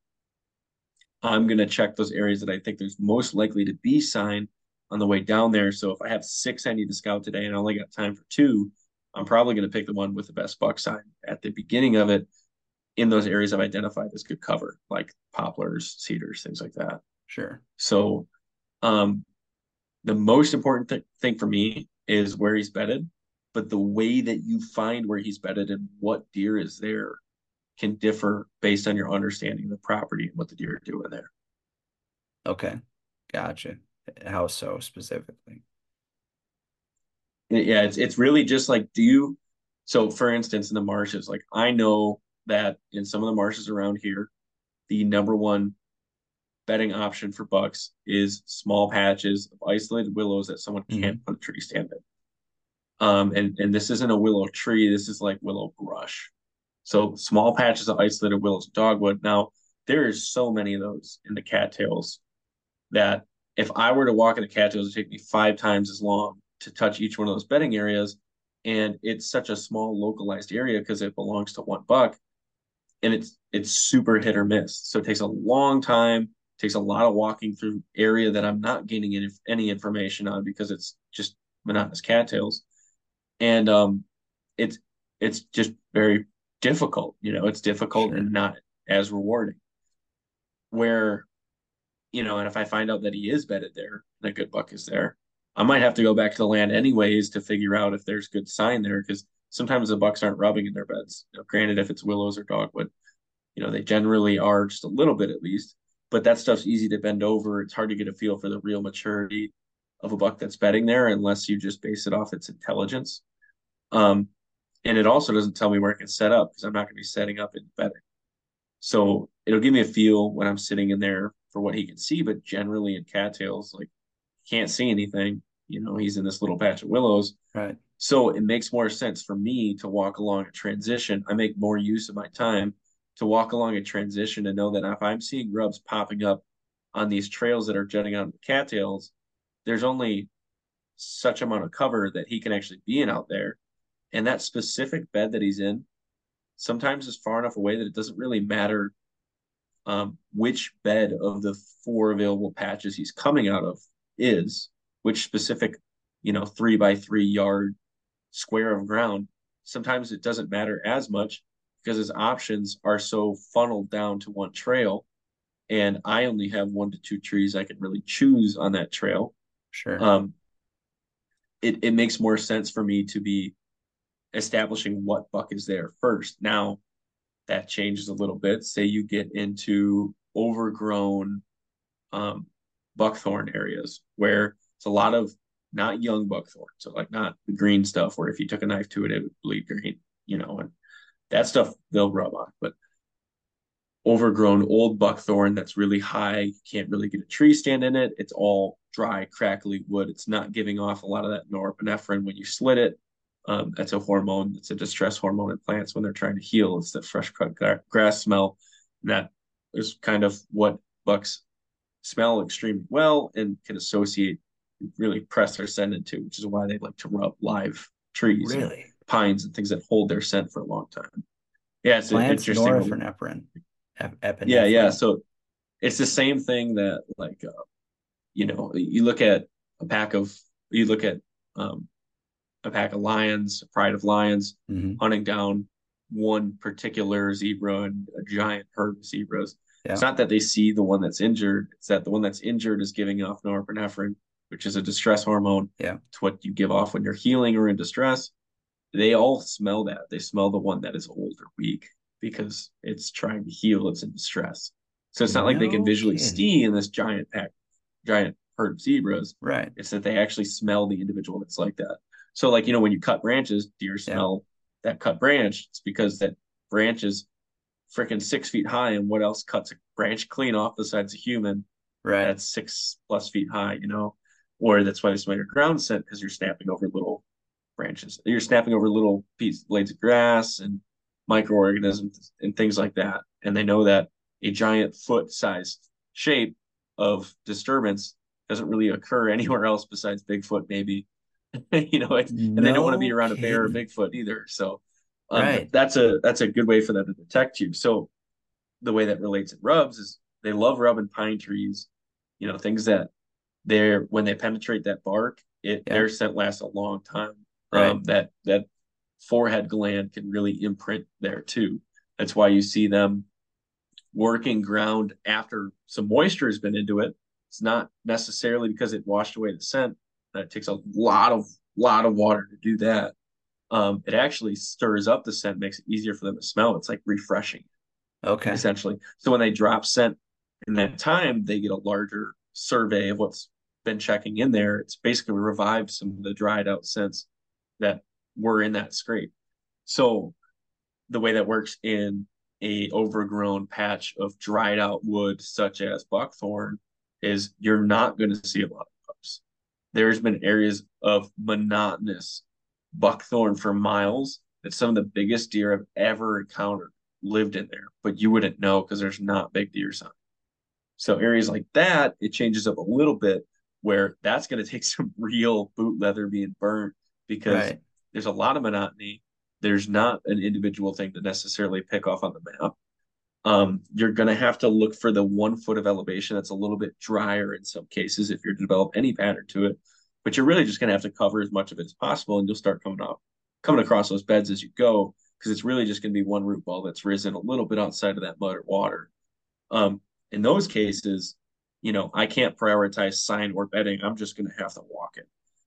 I'm going to check those areas that I think there's most likely to be sign on the way down there. So if I have six I need to scout today and I only got time for two, I'm probably going to pick the one with the best buck sign at the beginning of it in those areas I've identified as good cover, like poplars, cedars, things like that. Sure. So um, the most important th- thing for me is where he's bedded, but the way that you find where he's bedded and what deer is there can differ based on your understanding of the property and what the deer are doing there. Okay. Gotcha. How so specifically? Yeah, it's it's really just like do you so for instance in the marshes, like I know that in some of the marshes around here, the number one bedding option for bucks is small patches of isolated willows that someone can't Mhm. put a tree stand in. Um, and and this isn't a willow tree. This is like willow brush. So small patches of isolated willows, dogwood. Now there is so many of those in the cattails that if I were to walk in the cattails, it'd take me five times as long to touch each one of those bedding areas. And it's such a small localized area because it belongs to one buck, and it's it's super hit or miss. So it takes a long time takes a lot of walking through area that I'm not gaining any, any information on because it's just monotonous cattails. And um, it's it's just very difficult. You know, it's difficult Sure. and not as rewarding. Where, you know, and if I find out that he is bedded there and a good buck is there, I might have to go back to the land anyways to figure out if there's good sign there because sometimes the bucks aren't rubbing in their beds. You know, granted, if it's willows or dogwood, you know, they generally are just a little bit at least but that stuff's easy to bend over. It's hard to get a feel for the real maturity of a buck that's bedding there unless you just base it off its intelligence. Um, and it also doesn't tell me where it can set up because I'm not going to be setting up in bedding. So it'll give me a feel when I'm sitting in there for what he can see. But generally in cattails, like can't see anything. You know, he's in this little patch of willows. Right. So it makes more sense for me to walk along a transition. I make more use of my time to walk along a transition and know that if I'm seeing grubs popping up on these trails that are jutting out of the cattails, there's only such amount of cover that he can actually be in out there. And that specific bed that he's in sometimes is far enough away that it doesn't really matter um, which bed of the four available patches he's coming out of is, which specific, you know, three by three yard square of ground. Sometimes it doesn't matter as much because his options are so funneled down to one trail. And I only have one to two trees I can really choose on that trail. Sure. Um, it, it makes more sense for me to be establishing what buck is there first. Now, that changes a little bit. Say you get into overgrown um, buckthorn areas where it's a lot of not young buckthorn, so like not the green stuff where if you took a knife to it, it would bleed green, you know, and that stuff they'll rub on. But overgrown old buckthorn that's really high, you can't really get a tree stand in it. It's all dry, crackly wood. It's not giving off a lot of that norepinephrine when you slit it. Um, that's a hormone. It's a distress hormone in plants when they're trying to heal. It's the fresh cut gra- grass smell. And that is kind of what bucks smell extremely well and can associate, really press their scent into, which is why they like to rub live trees, and pines, and things that hold their scent for a long time. Yeah, it's Plants interesting. norepinephrine. epinephrine. Yeah, yeah. So it's the same thing that like uh, you know, you look at a pack of you look at um, a pack of lions, a pride of lions, Mhm. hunting down one particular zebra and a giant herd of zebras. Yeah. It's not that they see the one that's injured; it's that the one that's injured is giving off norepinephrine, which is a distress hormone. Yeah. It's what you give off when you're healing or in distress. They all smell that. They smell the one that is old or weak because it's trying to heal. It's in distress. So it's not like they can visually kidding. see in this giant pack, giant herd of zebras. Right. It's that they actually smell the individual that's like that. So, like, you know, when you cut branches, deer smell that cut branch. It's because that branch is freaking six feet high. And what else cuts a branch clean off besides a human Right. that's six plus feet high, you know? Or that's why they smell your ground scent because you're snapping over little branches. You're snapping over little pieces, blades of grass and microorganisms and things like that. And they know that a giant foot sized shape of disturbance doesn't really occur anywhere else besides Bigfoot, maybe. you know, and they don't want to be No around a bear or. Bigfoot either. So um, Right. that's a that's a good way for them to detect you. So the way that relates in rubs is they love rubbing pine trees, you know, things that they're when they penetrate that bark, it Yeah. their scent lasts a long time. Right. Um, that that forehead gland can really imprint there too. That's why you see them working ground after some moisture has been into it. It's not necessarily because it washed away the scent. That it takes a lot of lot of water to do that. Um, it actually stirs up the scent, makes it easier for them to smell. It's like refreshing Okay. essentially. So when they drop scent in that time, they get a larger survey of what's been checking in there. It's basically revived some of the dried out scents that were in that scrape. So the way that works in a overgrown patch of dried out wood such as buckthorn is you're not going to see a lot of pups. There's been areas of monotonous buckthorn for miles that some of the biggest deer I've ever encountered lived in there, but you wouldn't know because there's not big deer sign. So areas like that, it changes up a little bit where that's going to take some real boot leather being burnt because Right. there's a lot of monotony. There's not an individual thing to necessarily pick off on the map. Um, you're going to have to look for the one foot of elevation that's a little bit drier in some cases if you're to develop any pattern to it. But you're really just going to have to cover as much of it as possible, and you'll start coming off, coming across those beds as you go, because it's really just going to be one root ball that's risen a little bit outside of that mud or water. Um, in those cases, you know, I can't prioritize sign or bedding. I'm just going to have to walk it.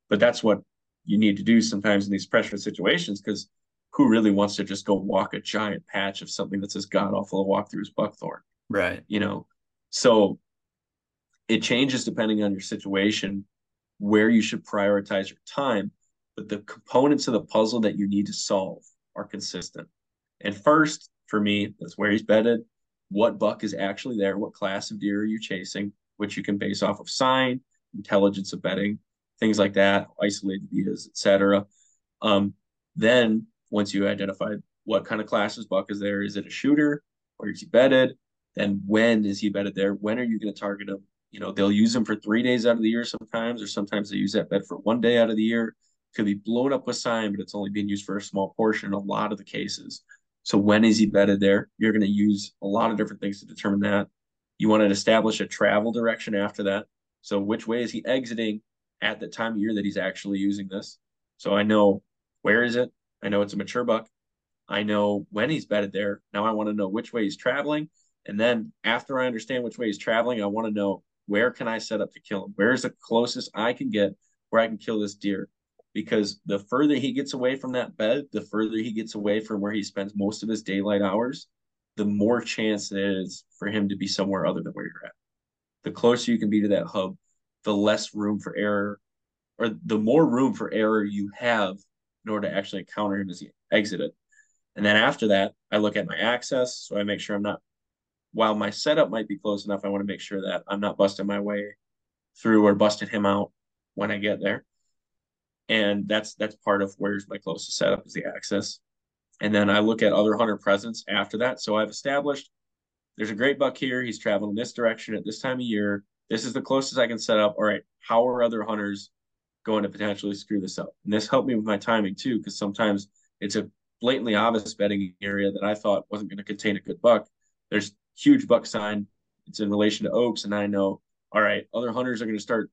But that's what you need to do sometimes in these pressure situations because who really wants to just go walk a giant patch of something that's as god awful a walk through as buckthorn? Right. you know so it changes depending on your situation where you should prioritize your time but the components of the puzzle that you need to solve are consistent and first for me that's where he's bedded what buck is actually there what class of deer are you chasing which you can base off of sign intelligence of bedding things like that isolated views etc um, then once you identify what kind of classes buck is there is it a shooter or is he bedded then when is he bedded there? When are you going to target him? You know, they'll use him for three days out of the year sometimes, or sometimes they use that bed for one day out of the year. Could be blown up with sign, but it's only being used for a small portion in a lot of the cases. So when is he bedded there? You're going to use a lot of different things to determine that. You want to establish a travel direction after that. So which way is he exiting at the time of year that he's actually using this? So I know where is it? I know it's a mature buck. I know when he's bedded there. Now I want to know which way he's traveling. And then after I understand which way he's traveling, I want to know where can I set up to kill him? Where's the closest I can get where I can kill this deer? Because the further he gets away from that bed, the further he gets away from where he spends most of his daylight hours, the more chance it is for him to be somewhere other than where you're at. The closer you can be to that hub, the less room for error, or the more room for error you have in order to actually encounter him as he exited. And then after that, I look at my access. So I make sure I'm not while my setup might be close enough, I want to make sure that I'm not busting my way through or busting him out when I get there. And that's that's part of where's my closest setup is the access. And then I look at other hunter presence after that. So I've established there's a great buck here. He's traveling this direction at this time of year. This is the closest I can set up. All right, how are other hunters going to potentially screw this up? And this helped me with my timing too, because sometimes it's a blatantly obvious bedding area that I thought wasn't going to contain a good buck there's huge buck sign. It's in relation to oaks, and I know, all right, other hunters are going to start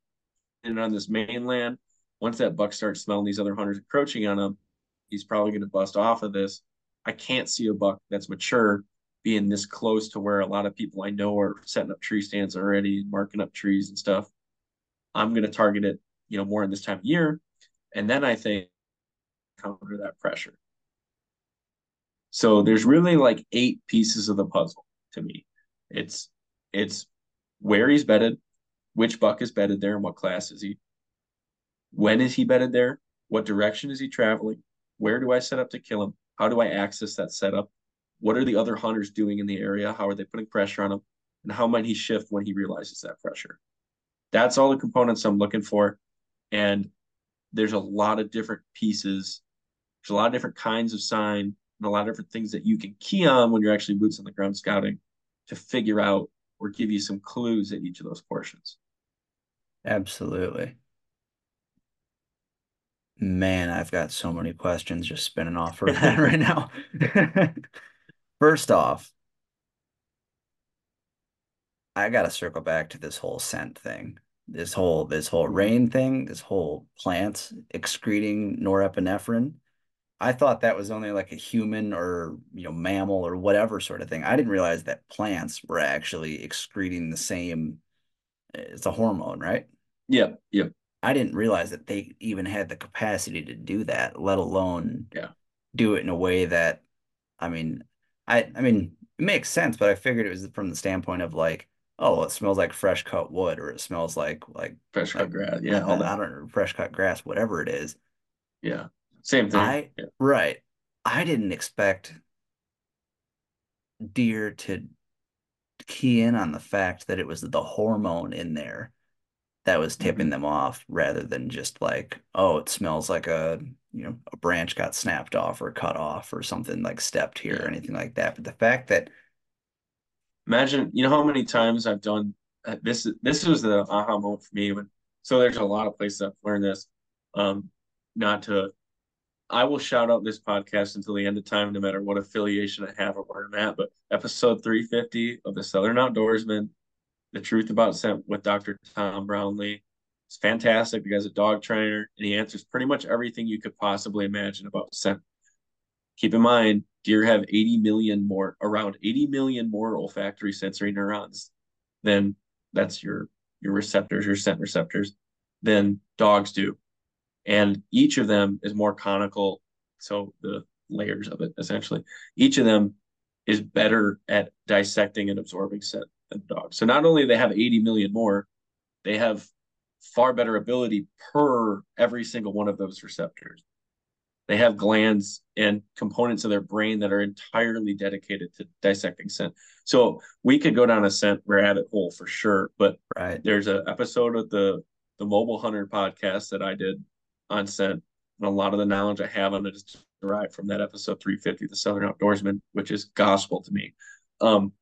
in on this mainland. Once that buck starts smelling these other hunters encroaching on him, he's probably going to bust off of this. I can't see a buck that's mature being this close to where a lot of people I know are setting up tree stands already, marking up trees and stuff. I'm going to target it, you know, more in this time of year. And then I think counter that pressure. So there's really like eight pieces of the puzzle to me. It's it's where he's bedded, which buck is bedded there, and what class is he? When is he bedded there? What direction is he traveling? Where do I set up to kill him? How do I access that setup? What are the other hunters doing in the area? How are they putting pressure on him? And how might he shift when he realizes that pressure? That's all the components I'm looking for. And there's a lot of different pieces. There's a lot of different kinds of sign and a lot of different things that you can key on when you're actually boots on the ground scouting to figure out or give you some clues at each of those portions. Absolutely. Man, I've got so many questions just spinning off for that right now. First off, I got to circle back to this whole scent thing. This whole this whole rain thing, this whole plants excreting norepinephrine. I thought that was only like a human or you know mammal or whatever sort of thing. I didn't realize that plants were actually excreting the same. Eh, it's a hormone, right? Yeah, yeah. I didn't realize that they even had the capacity to do that, let alone yeah. do it in a way that, I mean, I I mean, it makes sense, but I figured it was from the standpoint of like, oh, it smells like fresh cut wood, or it smells like like fresh like, cut grass. Yeah, I, I, don't know, fresh cut grass, whatever it is. Yeah, same thing. I yeah. right. I didn't expect deer to key in on the fact that it was the hormone in there that was tipping mm-hmm. them off rather than just like, oh, it smells like a you know a branch got snapped off or cut off or something like stepped here or anything like that. But the fact that imagine you know how many times I've done uh, this. This was the aha moment for me when. So there's a lot of places I've learned this. Um, not to, I will shout out this podcast until the end of time, no matter what affiliation I have or where I'm at. But episode 350 of the Southern Outdoorsman the Truth About Scent with Dr. Tom Brownlee. It's fantastic. The guy's a dog trainer and he answers pretty much everything you could possibly imagine about scent. Keep in mind, deer have 80 million more, around 80 million more olfactory sensory neurons than that's your your receptors, your scent receptors, than dogs do. And each of them is more conical. So the layers of it essentially. Each of them is better at dissecting and absorbing scent dogs. So not only they have 80 million more, they have far better ability per every single one of those receptors. They have glands and components of their brain that are entirely dedicated to dissecting scent. So we could go down a scent rabbit hole for sure. But right. there's an episode of the the Mobile Hunter podcast that I did on scent, and a lot of the knowledge I have on it is derived from that episode 350, the Southern Outdoorsman, which is gospel to me. Um,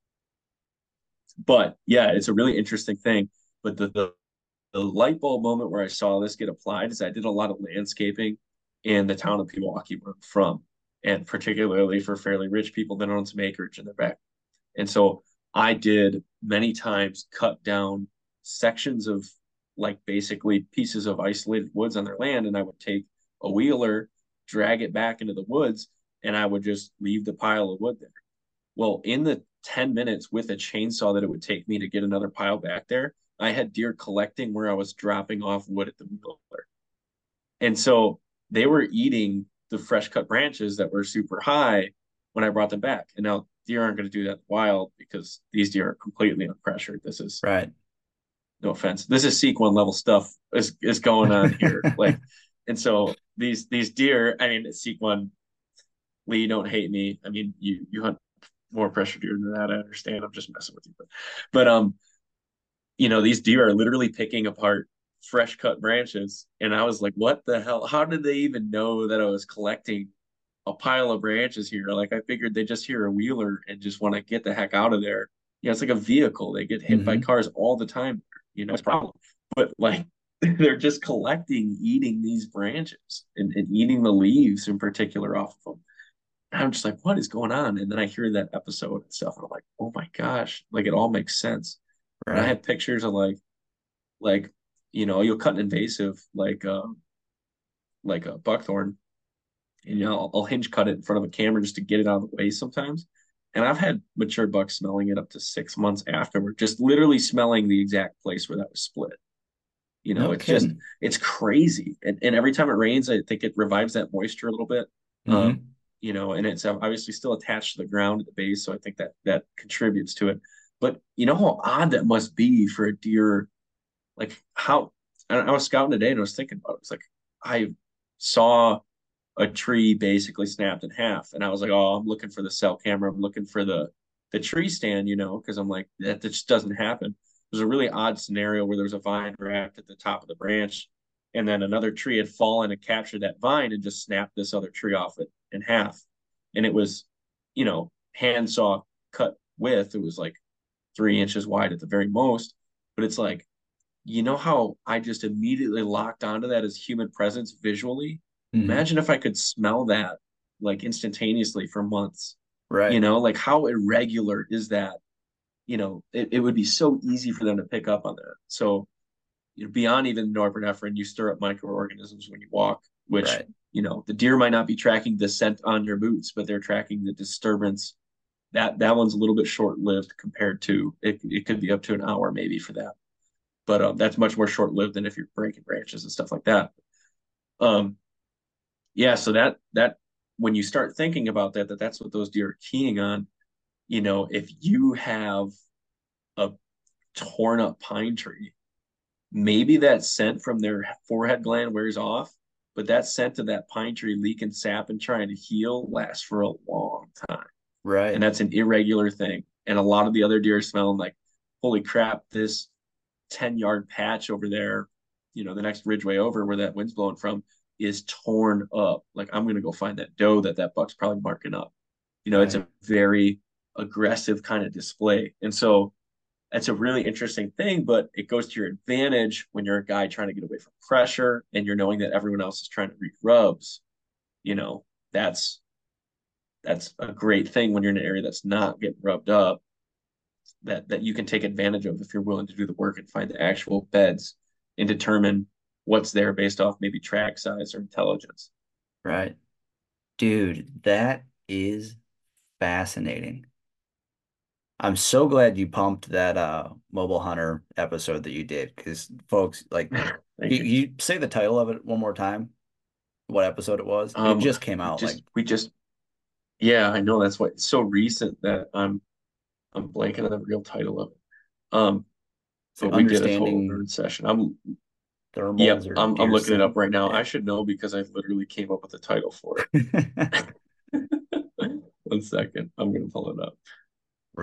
but yeah, it's a really interesting thing. But the, the the light bulb moment where I saw this get applied is I did a lot of landscaping in the town of Pewaukee where I'm from, and particularly for fairly rich people that own some acreage in their back. And so I did many times cut down sections of like basically pieces of isolated woods on their land, and I would take a wheeler, drag it back into the woods, and I would just leave the pile of wood there. Well, in the 10 minutes with a chainsaw that it would take me to get another pile back there, I had deer collecting where I was dropping off wood at the wheeler. And so they were eating the fresh cut branches that were super high when I brought them back. And now deer aren't going to do that wild because these deer are completely unpressured. This is right. No offense. This is seek one level stuff is, is going on here. like, and so these, these deer, I mean, seek one, Lee, don't hate me. I mean, you, you hunt more pressure deer than that. I understand. I'm just messing with you, but, but um, you know, these deer are literally picking apart fresh cut branches, and I was like, what the hell? How did they even know that I was collecting a pile of branches here? Like, I figured they just hear a wheeler and just want to get the heck out of there. Yeah, it's like a vehicle. They get hit mm-hmm. by cars all the time. You know, it's problem. But like, they're just collecting, eating these branches and, and eating the leaves in particular off of them. I'm just like, what is going on? And then I hear that episode and stuff, and I'm like, oh my gosh, like it all makes sense. Right. And I have pictures of like, like, you know, you'll cut an invasive like, um, like a buckthorn, and you know, I'll, I'll hinge cut it in front of a camera just to get it out of the way sometimes. And I've had mature bucks smelling it up to six months afterward, just literally smelling the exact place where that was split. You know, no it's kidding. just it's crazy. And and every time it rains, I think it revives that moisture a little bit. Mm-hmm. Um, you know, and it's um, obviously still attached to the ground at the base, so I think that that contributes to it. But you know how odd that must be for a deer, like how I was scouting today and I was thinking about it. It's like I saw a tree basically snapped in half. And I was like, oh, I'm looking for the cell camera. I'm looking for the the tree stand, you know, because I'm like, that, that just doesn't happen. There's a really odd scenario where there was a vine wrapped at the top of the branch, and then another tree had fallen and captured that vine and just snapped this other tree off it in half. And it was, you know, handsaw cut width. It was like three inches wide at the very most. But it's like, you know how I just immediately locked onto that as human presence visually? Mm-hmm. Imagine if I could smell that like instantaneously for months. Right. You know, like how irregular is that? You know, it, it would be so easy for them to pick up on that. So, you know, beyond even norepinephrine, you stir up microorganisms when you walk, which, right. you know, the deer might not be tracking the scent on your boots, but they're tracking the disturbance. That that one's a little bit short lived compared to it, it could be up to an hour maybe for that. But um, that's much more short lived than if you're breaking branches and stuff like that. Um, yeah, so that that when you start thinking about that, that that's what those deer are keying on. You know, if you have a torn up pine tree, maybe that scent from their forehead gland wears off, but that scent of that pine tree leaking sap and trying to heal lasts for a long time. Right. And that's an irregular thing. And a lot of the other deer are smelling like, holy crap, this 10 yard patch over there, you know, the next ridgeway over where that wind's blowing from is torn up. Like I'm gonna go find that doe that that buck's probably marking up. You know, right. it's a very aggressive kind of display, and so that's a really interesting thing. But it goes to your advantage when you're a guy trying to get away from pressure, and you're knowing that everyone else is trying to read rubs. You know, that's that's a great thing when you're in an area that's not getting rubbed up. That that you can take advantage of if you're willing to do the work and find the actual beds and determine what's there based off maybe track size or intelligence. Right. Dude, that is fascinating. I'm so glad you pumped that uh mobile hunter episode that you did because folks like you, you, say the title of it one more time what episode it was um, it just came out just, like we just yeah i know that's why it's so recent that i'm i'm blanking on the real title of it um so we did a total nerd session i'm thermals? Yep, I'm, I'm looking it up right now. Yeah. I should know because I literally came up with the title for it. One second, I'm gonna pull it up.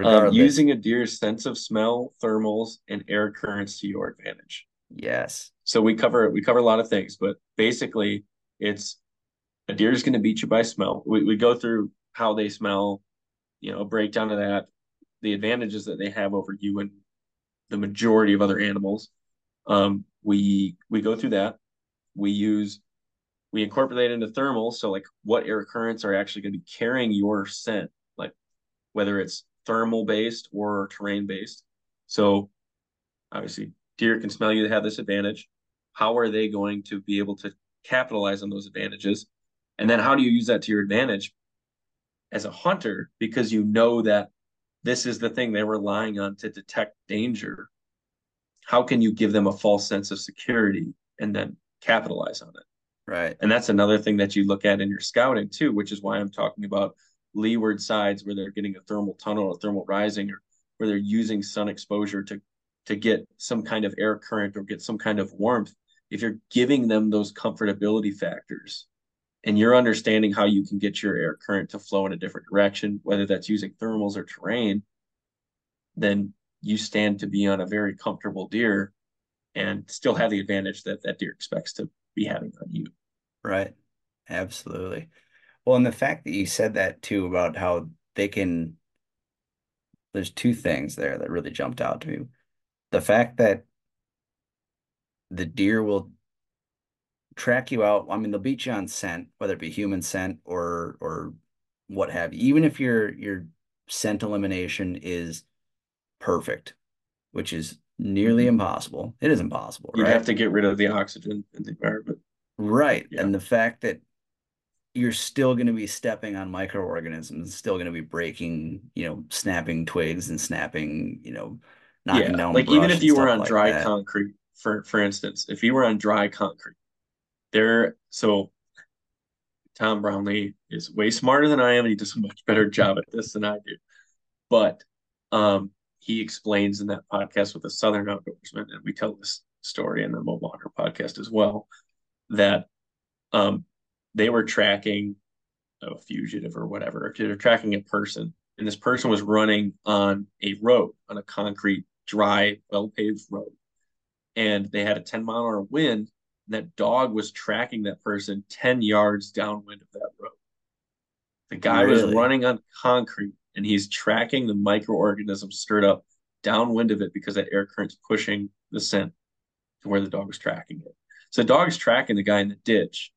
Um, using a deer's sense of smell, thermals, and air currents to your advantage. Yes. So we cover we cover a lot of things, but basically, it's a deer is going to beat you by smell. We we go through how they smell, you know, breakdown of that, the advantages that they have over you and the majority of other animals. Um, we we go through that. We use we incorporate into thermal. So like what air currents are actually going to be carrying your scent, like whether it's thermal based or terrain based. So obviously deer can smell you they have this advantage. How are they going to be able to capitalize on those advantages? And then how do you use that to your advantage as a hunter? Because you know that this is the thing they're relying on to detect danger how can you give them a false sense of security and then capitalize on it? Right. And that's another thing that you look at in your scouting too, which is why I'm talking about leeward sides where they're getting a thermal tunnel or thermal rising or where they're using sun exposure to to get some kind of air current or get some kind of warmth. If you're giving them those comfortability factors and you're understanding how you can get your air current to flow in a different direction, whether that's using thermals or terrain, then you stand to be on a very comfortable deer and still have the advantage that that deer expects to be having on you. Right. Absolutely. Well, and the fact that you said that too about how they can, there's two things there that really jumped out to me. The fact that the deer will track you out. I mean, they'll beat you on scent, whether it be human scent or or what have you. Even if your your scent elimination is perfect, which is nearly Mm-hmm. impossible. It is impossible, You right? have to get rid of the oxygen in the environment. Right. Yeah. And the fact that you're still going to be stepping on microorganisms, still going to be breaking, you know, snapping twigs and snapping, you know, knocking yeah, down like even if you were on like dry that. concrete, for for instance, if you were on dry concrete, there. So Tom Brownlee is way smarter than I am, and he does a much better job at this than I do. But um, he explains in that podcast with the Southern Outdoorsman, and we tell this story in the Mobile Hunter podcast as well, that um, they were tracking a fugitive or whatever. They're tracking a person, and this person was running on a road, on a concrete, dry, well-paved road, and they had a 10 mile an hour wind. And that dog was tracking that person 10 yards downwind of that road. The guy was running on concrete and he's tracking the microorganisms stirred up downwind of it because that air current's pushing the scent to where the dog was tracking it. So the dog's tracking the guy in the ditch,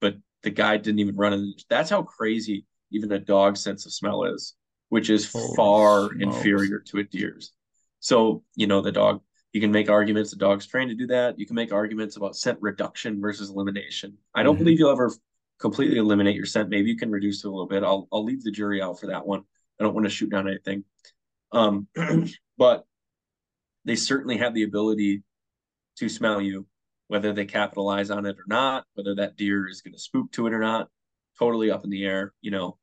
but the guy didn't even run in. That's how crazy even a dog's sense of smell is, which is Holy far smokes. inferior to a deer's. So, you know, the dog, you can make arguments the dog's trained to do that. You can make arguments about scent reduction versus elimination. I don't Mhm. believe you'll ever completely eliminate your scent. Maybe you can reduce it a little bit. I'll I'll leave the jury out for that one. I don't want to shoot down anything. Um, but they certainly have the ability to smell you, whether they capitalize on it or not, whether that deer is going to spook to it or not, totally up in the air, you know.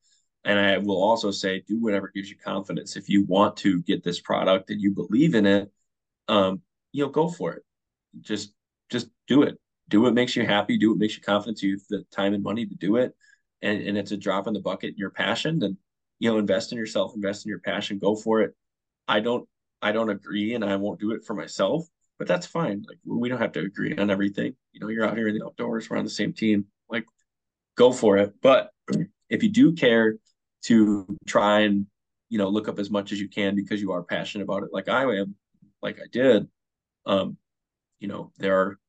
And I will also say, do whatever gives you confidence. If you want to get this product and you believe in it, um, you know, go for it. Just, just do it. Do what makes you happy. Do what makes you confident. You have the time and money to do it, and and it's a drop in the bucket. in Your passion, then you know, invest in yourself, invest in your passion. Go for it. I don't, I don't agree, and I won't do it for myself. But that's fine. Like we don't have to agree on everything. You know, you're out here in the outdoors. We're on the same team. Like, go for it. But if you do care to try and you know look up as much as you can because you are passionate about it, like I am, like I did, um, you know, there are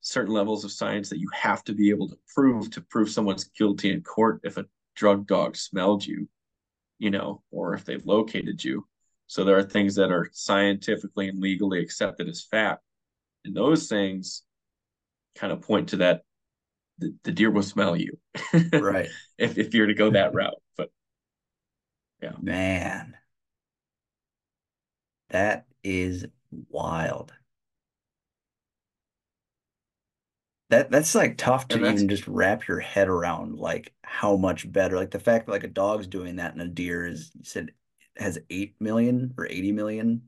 certain levels of science that you have to be able to prove to prove someone's guilty in court if a drug dog smelled you, you know, or if they've located you. So there are things that are scientifically and legally accepted as fact. And those things kind of point to that the, the deer will smell you Right. if, if you're to go that route. But yeah. Man. That is wild. That that's like tough to even just wrap your head around like how much better. Like the fact that like a dog's doing that and a deer is said has 8 million or 80 million.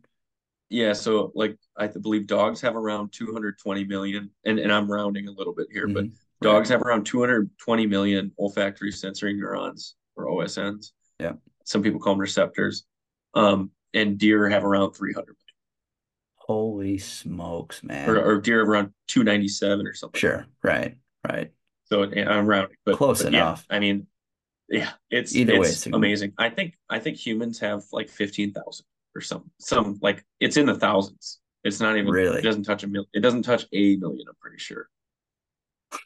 yeah, so like I believe dogs have around 220 million, and, and I'm rounding a little bit here, but Mhm. dogs have around 220 million olfactory sensory neurons or OSNs. Yeah. Some people call them receptors. Um, and deer have around 300 Holy smokes, man. or, or deer have around 297 or something. Sure. Right. Right. So I'm rounding, but Close but yeah, enough. I mean, yeah, it's Either way, it's it's amazing. I think I think humans have like 15,000 or some some like it's in the thousands. It's not even Really? it doesn't touch a million. It doesn't touch a million, I'm pretty sure.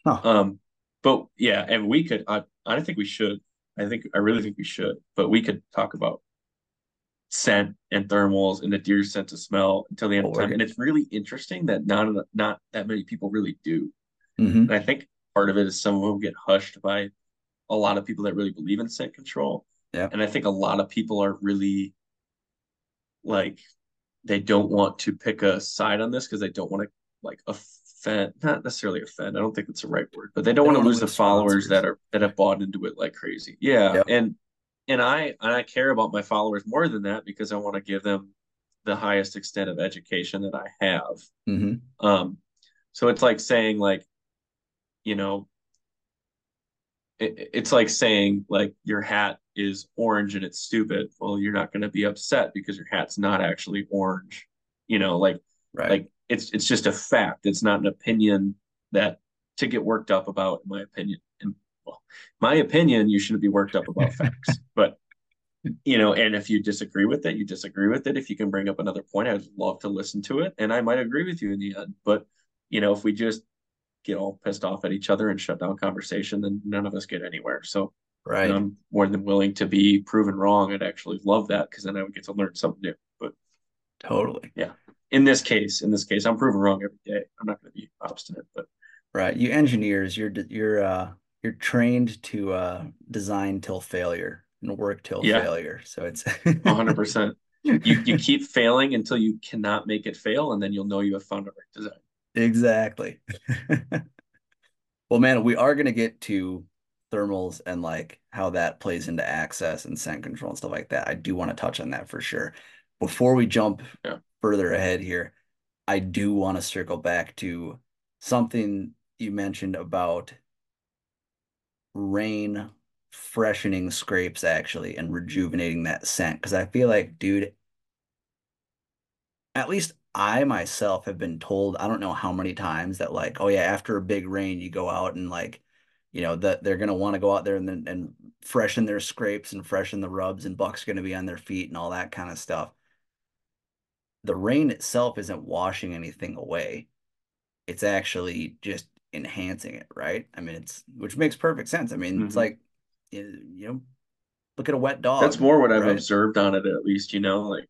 Huh. Um, but yeah, and we could I I think we should. I think I really think we should, but we could talk about scent and thermals and the deer's sense of smell until the end of time. And it's really interesting that not not that many people really do. Mhm. And I think part of it is some of them get hushed by a lot of people that really believe in scent control. Yeah. And I think a lot of people are really like they don't want to pick a side on this because they don't want to like offend not necessarily offend. I don't think that's the right word, but they don't They want to wanna lose the lose followers that are that have bought into it like crazy. Yeah. Yep. And and I and I care about my followers more than that because I want to give them the highest extent of education that I have. Mhm. Um, so it's like saying like, you know, it, it's like saying like your hat is orange and it's stupid. Well, you're not going to be upset because your hat's not actually orange. You know, like Right. like it's it's just a fact. It's not an opinion that to get worked up about. In my opinion, and well, my opinion, you shouldn't be worked up about facts. But you know, and if you disagree with it, you disagree with it. If you can bring up another point, I'd love to listen to it, and I might agree with you in the end. But you know, if we just get all pissed off at each other and shut down conversation, then none of us get anywhere. So Right. I'm more than willing to be proven wrong. I'd actually love that because then I would get to learn something new. But totally. Yeah. In this case, in this case, I'm proven wrong every day. I'm not going to be obstinate, but right. You engineers, you're you're uh you're trained to uh design till failure and work till yeah. failure. So it's 100%. You you keep failing until you cannot make it fail and then you'll know you have found a right design. Exactly. well, man, we are going to get to thermals and like how that plays into access and scent control and stuff like that. I do want to touch on that for sure. Before we jump yeah. further ahead here, I do want to circle back to something you mentioned about rain freshening scrapes actually and rejuvenating that scent because I feel like, dude, at least I myself have been told, I don't know how many times that like, oh yeah, after a big rain, you go out and like you know that they're going to want to go out there and then and freshen their scrapes and freshen the rubs and buck's going to be on their feet and all that kind of stuff. The rain itself isn't washing anything away. It's actually just enhancing it right? I mean it's which makes perfect sense. I mean mm-hmm. it's like you know look at a wet dog that's more what i've observed on it at least you know like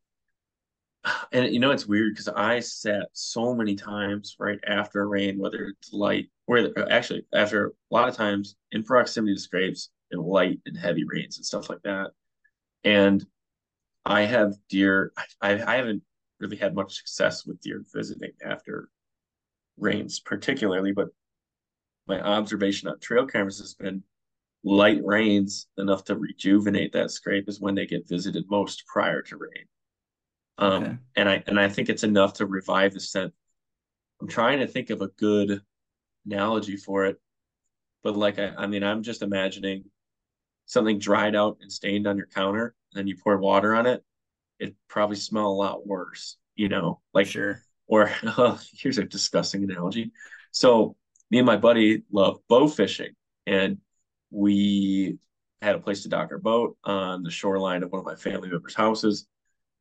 and you know it's weird because I sat so many times right after rain, whether it's light or uh, actually after a lot of times in proximity to scrapes and light and heavy rains and stuff like that. And I have deer. I, I haven't really had much success with deer visiting after rains, particularly, but my observation on trail cameras has been light rains enough to rejuvenate that scrape is when they get visited most prior to rain. Um, okay. and I and I think it's enough to revive the scent. I'm trying to think of a good analogy for it, but like I, I mean, I'm just imagining something dried out and stained on your counter, and then you pour water on it. It probably smell a lot worse, you know. Like sure. Or here's a disgusting analogy. So me and my buddy love bow fishing, and we had a place to dock our boat on the shoreline of one of my family members' houses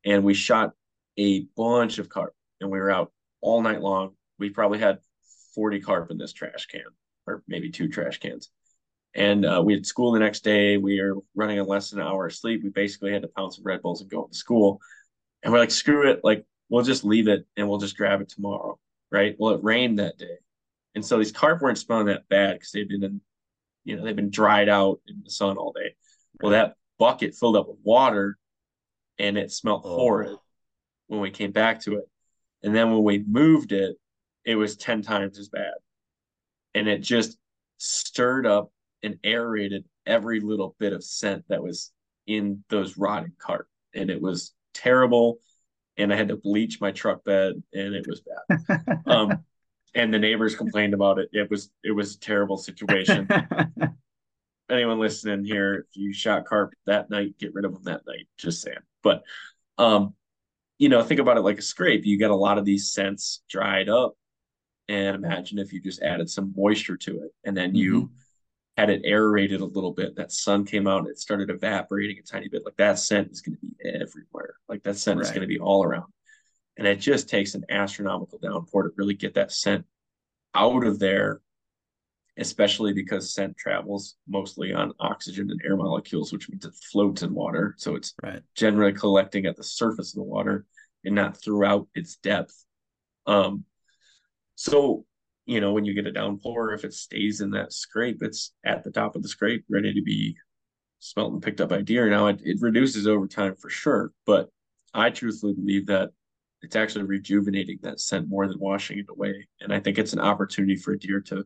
and we shot a bunch of carp and we were out all night long. We probably had 40 carp in this trash can or maybe two trash cans. And uh, we had school the next day. We were running on less than an hour of sleep. We basically had to pound some Red Bulls and go to school. And we're like, screw it. Like, we'll just leave it and we'll just grab it tomorrow. Right. Well, it rained that day. And so these carp weren't smelling that bad because they've been in, you know, they've been dried out in the sun all day. Well, that bucket filled up with water and it smelled oh. horrid when we came back to it. And then when we moved it, it was 10 times as bad. And it just stirred up and aerated every little bit of scent that was in those rotting carp. And it was terrible. And I had to bleach my truck bed and it was bad. um, and the neighbors complained about it. It was it was a terrible situation. anyone listening here, if you shot carp that night, get rid of them that night. Just saying. But um, you know, think about it like a scrape. You get a lot of these scents dried up. And imagine if you just added some moisture to it and then you mm-hmm. had it aerated a little bit. That sun came out and it started evaporating a tiny bit. Like that scent is going to be everywhere. Like that scent right. is going to be all around. And it just takes an astronomical downpour to really get that scent out of there especially because scent travels mostly on oxygen and air molecules, which means it floats in water. So it's right. generally collecting at the surface of the water and not throughout its depth. Um, so, you know, when you get a downpour, if it stays in that scrape, it's at the top of the scrape, ready to be smelt and picked up by deer. Now it, it reduces over time for sure, but I truthfully believe that it's actually rejuvenating that scent more than washing it away. And I think it's an opportunity for a deer to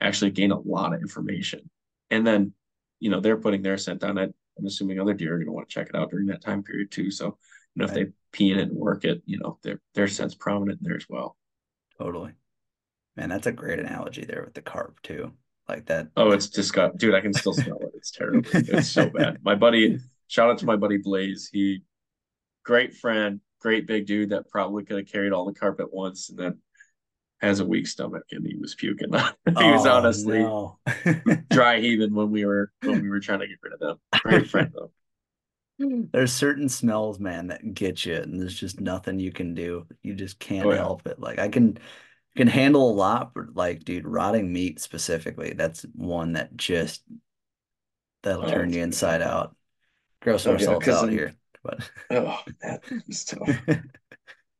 actually gain a lot of information. And then, you know, they're putting their scent on it. I'm assuming other deer are going to want to check it out during that time period too. So, you know, right. if they pee in it and work it, you know, their their scent's prominent in there as well. Totally. Man, that's a great analogy there with the carp too. Like that. Oh, it's disgusting. Dude, I can still smell it. It's terrible. It's so bad. My buddy, shout out to my buddy Blaze. He great friend, great big dude that probably could have carried all the carp at once and then has a weak stomach and he was puking. he was oh, honestly no. dry heaving when we were when we were trying to get rid of them. Friend though. There's certain smells, man, that get you, and there's just nothing you can do. You just can't oh, yeah. help it. Like I can can handle a lot, but like, dude, rotting meat specifically, that's one that just That'll Oh, turn you good. inside out. Gross Oh, ourselves out then- here. But Oh, that is tough.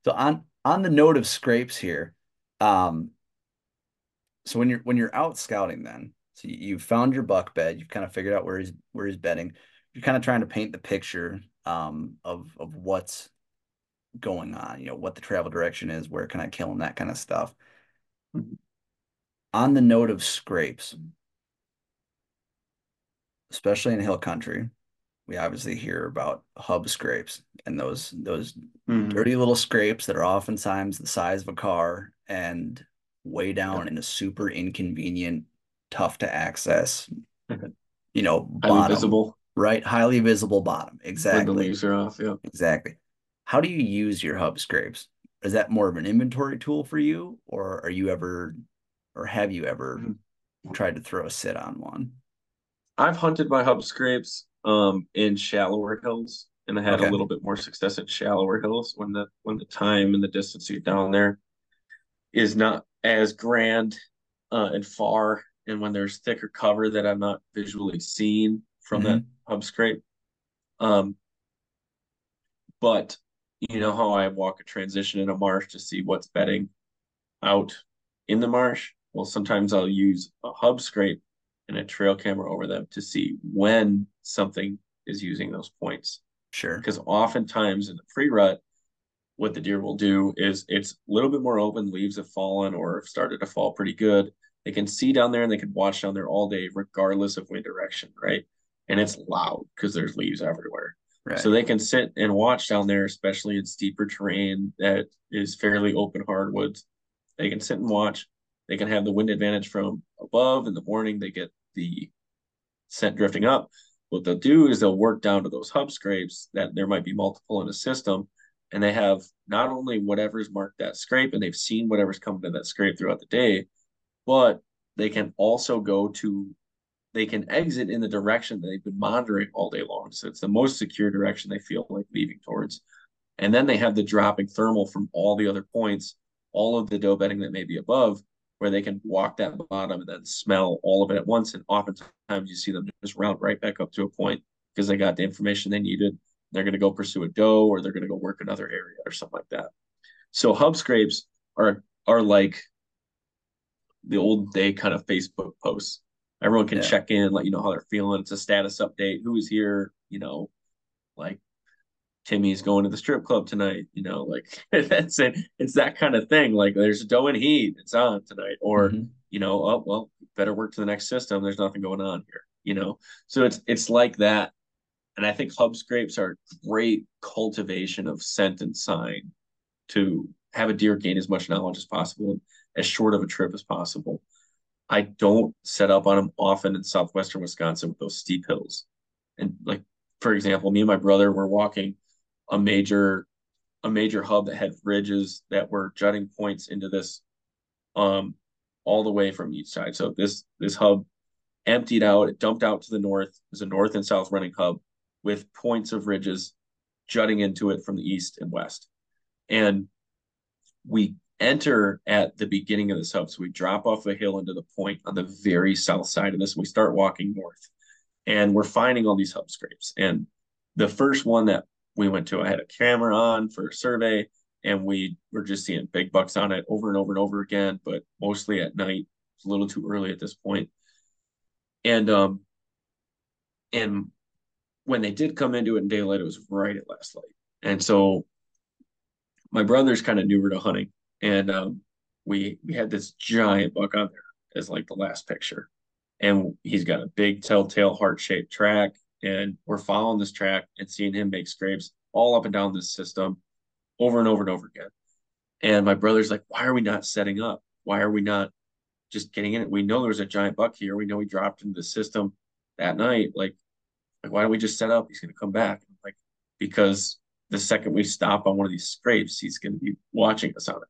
so on on the note of scrapes here, um, so when you're when you're out scouting, then so you, you found your buck bed, you've kind of figured out where he's where he's bedding. You're kind of trying to paint the picture um, of of what's going on. You know what the travel direction is, where can I kill him, that kind of stuff. Mhm. On the note of scrapes, especially in hill country, we obviously hear about hub scrapes and those those Mhm. dirty little scrapes that are oftentimes the size of a car and way down in a super inconvenient, tough to access, you know, bottom, visible right? Highly visible bottom. when the Exactly. leaves are off. Yeah. Exactly. How do you use your hub scrapes? Is that more of an inventory tool for you, or are you ever, or have you ever Mhm. tried to throw a sit on one? I've hunted my hub scrapes um in shallower hills and I had Okay. a little bit more success in shallower hills when the when the time and the distance you're down there is not as grand uh and far and when there's thicker cover that I'm not visually seeing from that hub scrape. Um but you know how I walk a transition in a marsh to see what's bedding out in the marsh? Well, sometimes I'll use a hub scrape and a trail camera over them to see when something is using those points. Sure. Because oftentimes in the pre-rut, what the deer will do is it's a little bit more open, leaves have fallen or have started to fall pretty good. They can see down there and they can watch down there all day, regardless of wind direction, right? And it's loud because there's leaves everywhere. Right. So they can sit and watch down there, especially in steeper terrain that is fairly open hardwoods. They can sit and watch. They can have the wind advantage from above. In the morning, they get the scent drifting up. What they'll do is they'll work down to those hub scrapes that there might be multiple in a system, and they have not only whatever's marked that scrape, and they've seen whatever's coming to that scrape throughout the day, but they can also go to they can exit in the direction that they've been monitoring all day long. So it's the most secure direction they feel like leaving towards. And then they have the dropping thermal from all the other points, all of the doe bedding that may be above, where they can walk that bottom and then smell all of it at once. And oftentimes you see them just round right back up to a point because they got the information they needed. They're going to go pursue a doe or they're going to go work another area or something like that. So hub scrapes are are like the old day kind of Facebook posts. Everyone can Yeah. check in, let you know how they're feeling. It's a status update. Who is here? You know, like Timmy's going to the strip club tonight. You know, like that's it. It's that kind of thing. Like there's a doe and heat. It's on tonight. Or Mhm. you know, oh well, better work to the next system. There's nothing going on here. You know, so it's it's like that. And I think hub scrapes are great cultivation of scent and sign to have a deer gain as much knowledge as possible and as short of a trip as possible. I don't set up on them often in southwestern Wisconsin with those steep hills. And like for example, me and my brother were walking a major a major hub that had ridges that were jutting points into this um all the way from each side. So this this hub emptied out, it dumped out to the north. It was a north and south running hub with points of ridges jutting into it from the east and west. And we enter at the beginning of this hub. So we drop off a hill into the point on the very south side of this. And we start walking north. And we're finding all these hub scrapes. And the first one that we went to, I had a camera on for a survey, and we were just seeing big bucks on it over and over and over again, but mostly at night. It's a little too early at this point. And um and when they did come into it in daylight, it was right at last light. And so my brother's kind of newer to hunting, and um, we we had this giant buck on there as like the last picture, and he's got a big telltale heart shaped track, and we're following this track and seeing him make scrapes all up and down this system, over and over and over again. And my brother's like, "Why are we not setting up? Why are we not just getting in it? We know there's a giant buck here. We know he dropped into the system that night. Like, like why don't we just set up? He's gonna come back. Like, because the second we stop on one of these scrapes, he's gonna be watching us on it.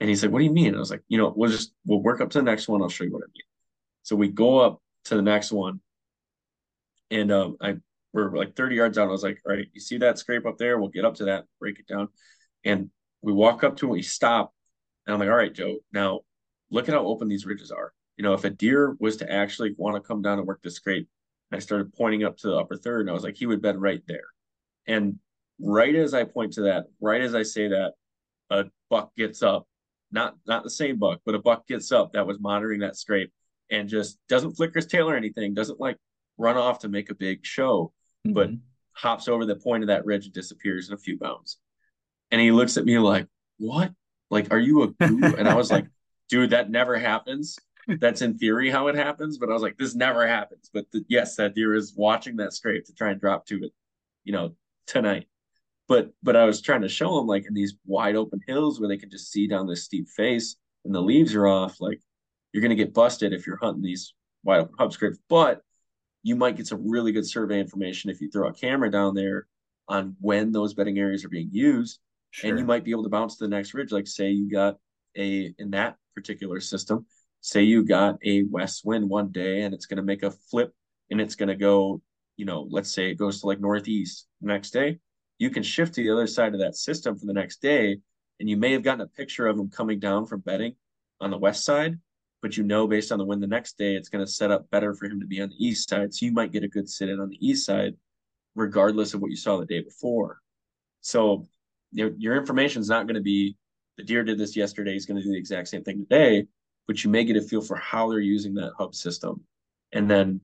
And he's like, What do you mean? And I was like, you know, we'll just we'll work up to the next one. I'll show you what I mean. So we go up to the next one, and um, I we're like 30 yards out. I was like, all right, you see that scrape up there? We'll get up to that, break it down. And we walk up to it, we stop, and I'm like, all right, Joe, now look at how open these ridges are. You know, if a deer was to actually want to come down and work the scrape, I started pointing up to the upper third, and I was like, he would bed right there. And right as I point to that, right as I say that, a buck gets up, not not the same buck, but a buck gets up that was monitoring that scrape and just doesn't flicker his tail or anything, doesn't like run off to make a big show, mm-hmm. but hops over the point of that ridge and disappears in a few bounds. And he looks at me like, What? Like, are you a guru? and I was like, Dude, that never happens. That's in theory how it happens, but I was like, This never happens. But the, yes, that deer is watching that scrape to try and drop to it, you know, tonight. But but I was trying to show them like in these wide open hills where they can just see down this steep face and the leaves are off, like you're gonna get busted if you're hunting these wide open hub scrapes. But you might get some really good survey information if you throw a camera down there on when those bedding areas are being used. Sure. And you might be able to bounce to the next ridge. Like say you got a in that particular system, say you got a west wind one day and it's going to make a flip and it's going to go, you know, let's say it goes to like northeast next day, you can shift to the other side of that system for the next day. And you may have gotten a picture of them coming down from bedding on the west side but you know based on the wind the next day, it's going to set up better for him to be on the east side. So you might get a good sit in on the east side, regardless of what you saw the day before. So your, your information is not going to be the deer did this yesterday, he's going to do the exact same thing today, but you may get a feel for how they're using that hub system. And then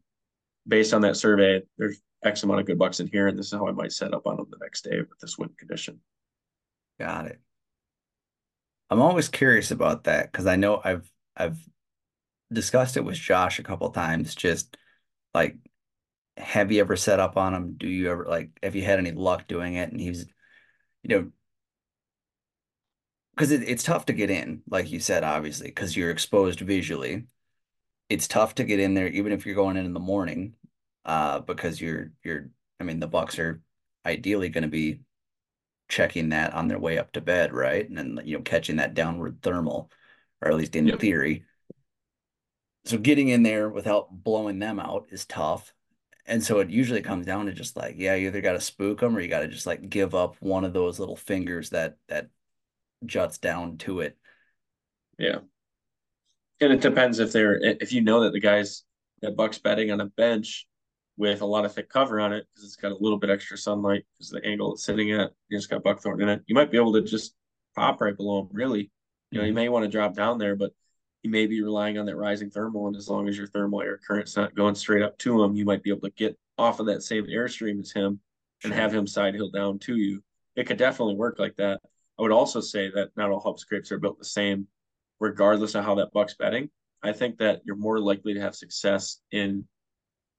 based on that survey, there's X amount of good bucks in here, and this is how I might set up on them the next day with this wind condition. Got it. I'm always curious about that because I know I've I've discussed it with Josh a couple times. Just like, have you ever set up on him? Do you ever like? Have you had any luck doing it? And he's, you know, because it, it's tough to get in, like you said, obviously, because you're exposed visually. It's tough to get in there, even if you're going in in the morning, uh, because you're you're. I mean, the Bucks are ideally going to be checking that on their way up to bed, right? And then you know catching that downward thermal, or at least in yep. theory so getting in there without blowing them out is tough and so it usually comes down to just like yeah you either got to spook them or you got to just like give up one of those little fingers that that juts down to it yeah and it depends if they're if you know that the guys that bucks betting on a bench with a lot of thick cover on it because it's got a little bit extra sunlight because the angle it's sitting at you just got buckthorn in it you might be able to just pop right below him, really you know mm-hmm. you may want to drop down there but you may be relying on that rising thermal. And as long as your thermal air current's not going straight up to him, you might be able to get off of that same airstream as him and have him side hill down to you. It could definitely work like that. I would also say that not all hub scrapes are built the same, regardless of how that buck's bedding. I think that you're more likely to have success in,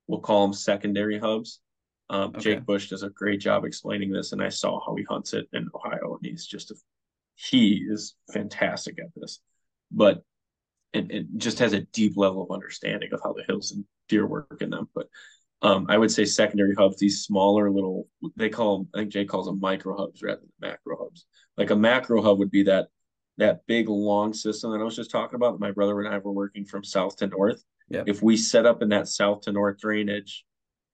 we'll call them secondary hubs. Um, okay. Jake Bush does a great job explaining this, and I saw how he hunts it in Ohio, and he's just a, he is fantastic at this. But and it just has a deep level of understanding of how the hills and deer work in them. But um, I would say secondary hubs, these smaller little, they call them, I think Jay calls them micro hubs rather than macro hubs. Like a macro hub would be that that big long system that I was just talking about. My brother and I were working from south to north. Yep. If we set up in that south to north drainage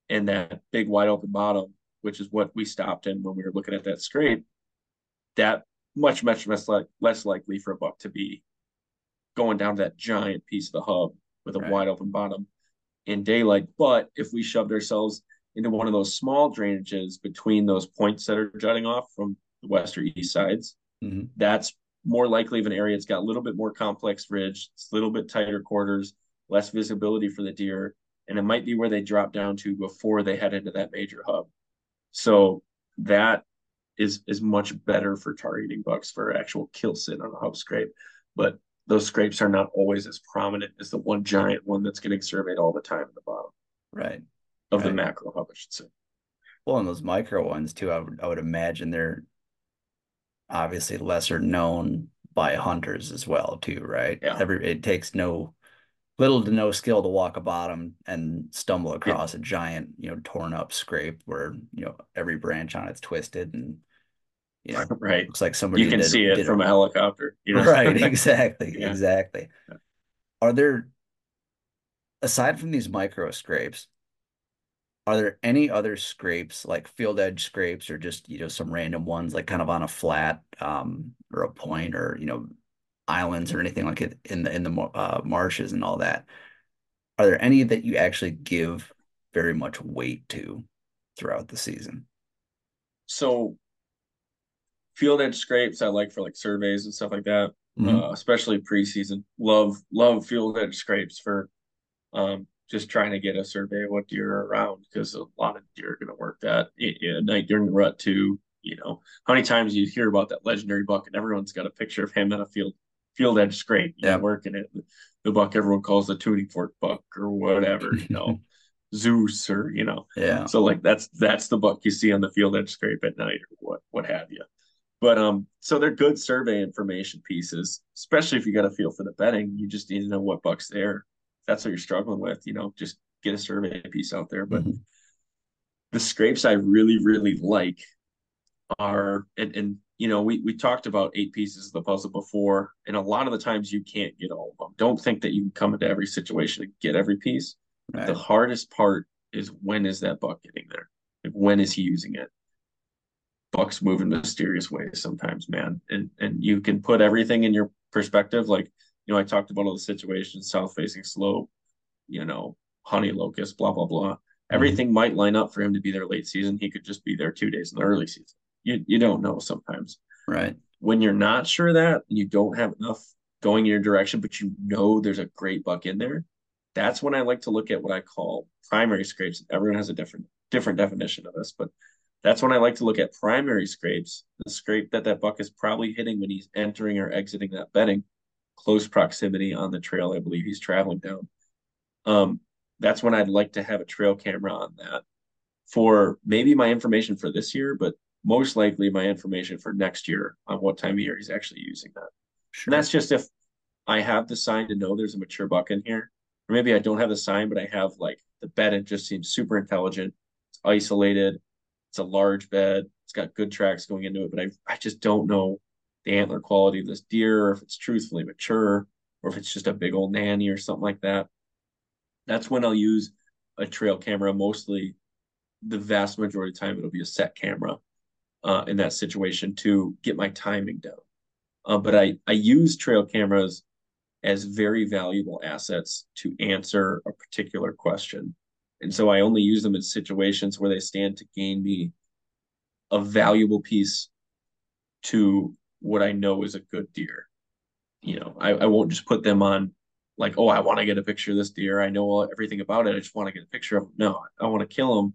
and that big wide open bottom, which is what we stopped in when we were looking at that scrape, that much, much less like less likely for a buck to be going down to that giant piece of the hub with a right. wide open bottom in daylight. But if we shoved ourselves into one of those small drainages between those points that are jutting off from the west or east sides, mm-hmm. that's more likely of an area. It's got a little bit more complex ridge, it's a little bit tighter quarters, less visibility for the deer, and it might be where they drop down to before they head into that major hub. So that is is much better for targeting bucks for actual kill sit on a hub scrape. But those scrapes are not always as prominent as the one giant one that's getting surveyed all the time at the bottom. Right. Of right. the macro hub, I should say. Well, and those micro ones too, I would I would imagine they're obviously lesser known by hunters as well, too, right? Yeah. Every it takes no little to no skill to walk a bottom and stumble across yeah. a giant, you know, torn up scrape where, you know, every branch on it's twisted and you know, right. Looks like somebody you can did, see it from a, a helicopter. You know? Right. Exactly. yeah. Exactly. Are there, aside from these micro scrapes, are there any other scrapes like field edge scrapes or just you know some random ones like kind of on a flat um, or a point or you know islands or anything like it in the in the uh, marshes and all that? Are there any that you actually give very much weight to throughout the season? So field edge scrapes I like for like surveys and stuff like that, mm-hmm. uh, especially preseason. Love love field edge scrapes for um, just trying to get a survey of what deer are around because a lot of deer are going to work that at night during the rut too. You know, how many times you hear about that legendary buck and everyone's got a picture of him in a field field edge scrape, yeah, working it. The buck everyone calls the tuning fork buck or whatever, you know, Zeus or you know, yeah. So like that's that's the buck you see on the field edge scrape at night or what what have you. But um, so they're good survey information pieces, especially if you got a feel for the betting. You just need to know what buck's there that's what you're struggling with, you know, just get a survey piece out there. But mm-hmm. the scrapes I really, really like are, and, and you know, we, we talked about eight pieces of the puzzle before, and a lot of the times you can't get all of them. Don't think that you can come into every situation and get every piece. Right. The hardest part is when is that buck getting there? Like when is he using it? Bucks move in mysterious ways sometimes, man. And and you can put everything in your perspective. Like you know, I talked about all the situations, south facing slope, you know, honey locust, blah, blah, blah. Mm-hmm. Everything might line up for him to be there late season. He could just be there two days in the early season. You you don't know sometimes. Right. When you're not sure that and you don't have enough going in your direction, but you know there's a great buck in there, that's when I like to look at what I call primary scrapes. Everyone has a different different definition of this, but that's when I like to look at primary scrapes, the scrape that that buck is probably hitting when he's entering or exiting that bedding close proximity on the trail I believe he's traveling down. Um, that's when I'd like to have a trail camera on that for maybe my information for this year, but most likely my information for next year on what time of year he's actually using that. Sure. And that's just if I have the sign to know there's a mature buck in here, or maybe I don't have the sign, but I have like the bed. It just seems super intelligent. It's isolated. It's a large bed. It's got good tracks going into it, but I I just don't know the antler quality of this deer, or if it's truthfully mature, or if it's just a big old nanny or something like that. That's when I'll use a trail camera. Mostly, the vast majority of time, it'll be a set camera uh, in that situation to get my timing down. Uh, but I, I use trail cameras as very valuable assets to answer a particular question. And so I only use them in situations where they stand to gain me a valuable piece to what I know is a good deer. You know, I, I won't just put them on like, oh, I want to get a picture of this deer. I know everything about it. I just want to get a picture of them. No, I want to kill them.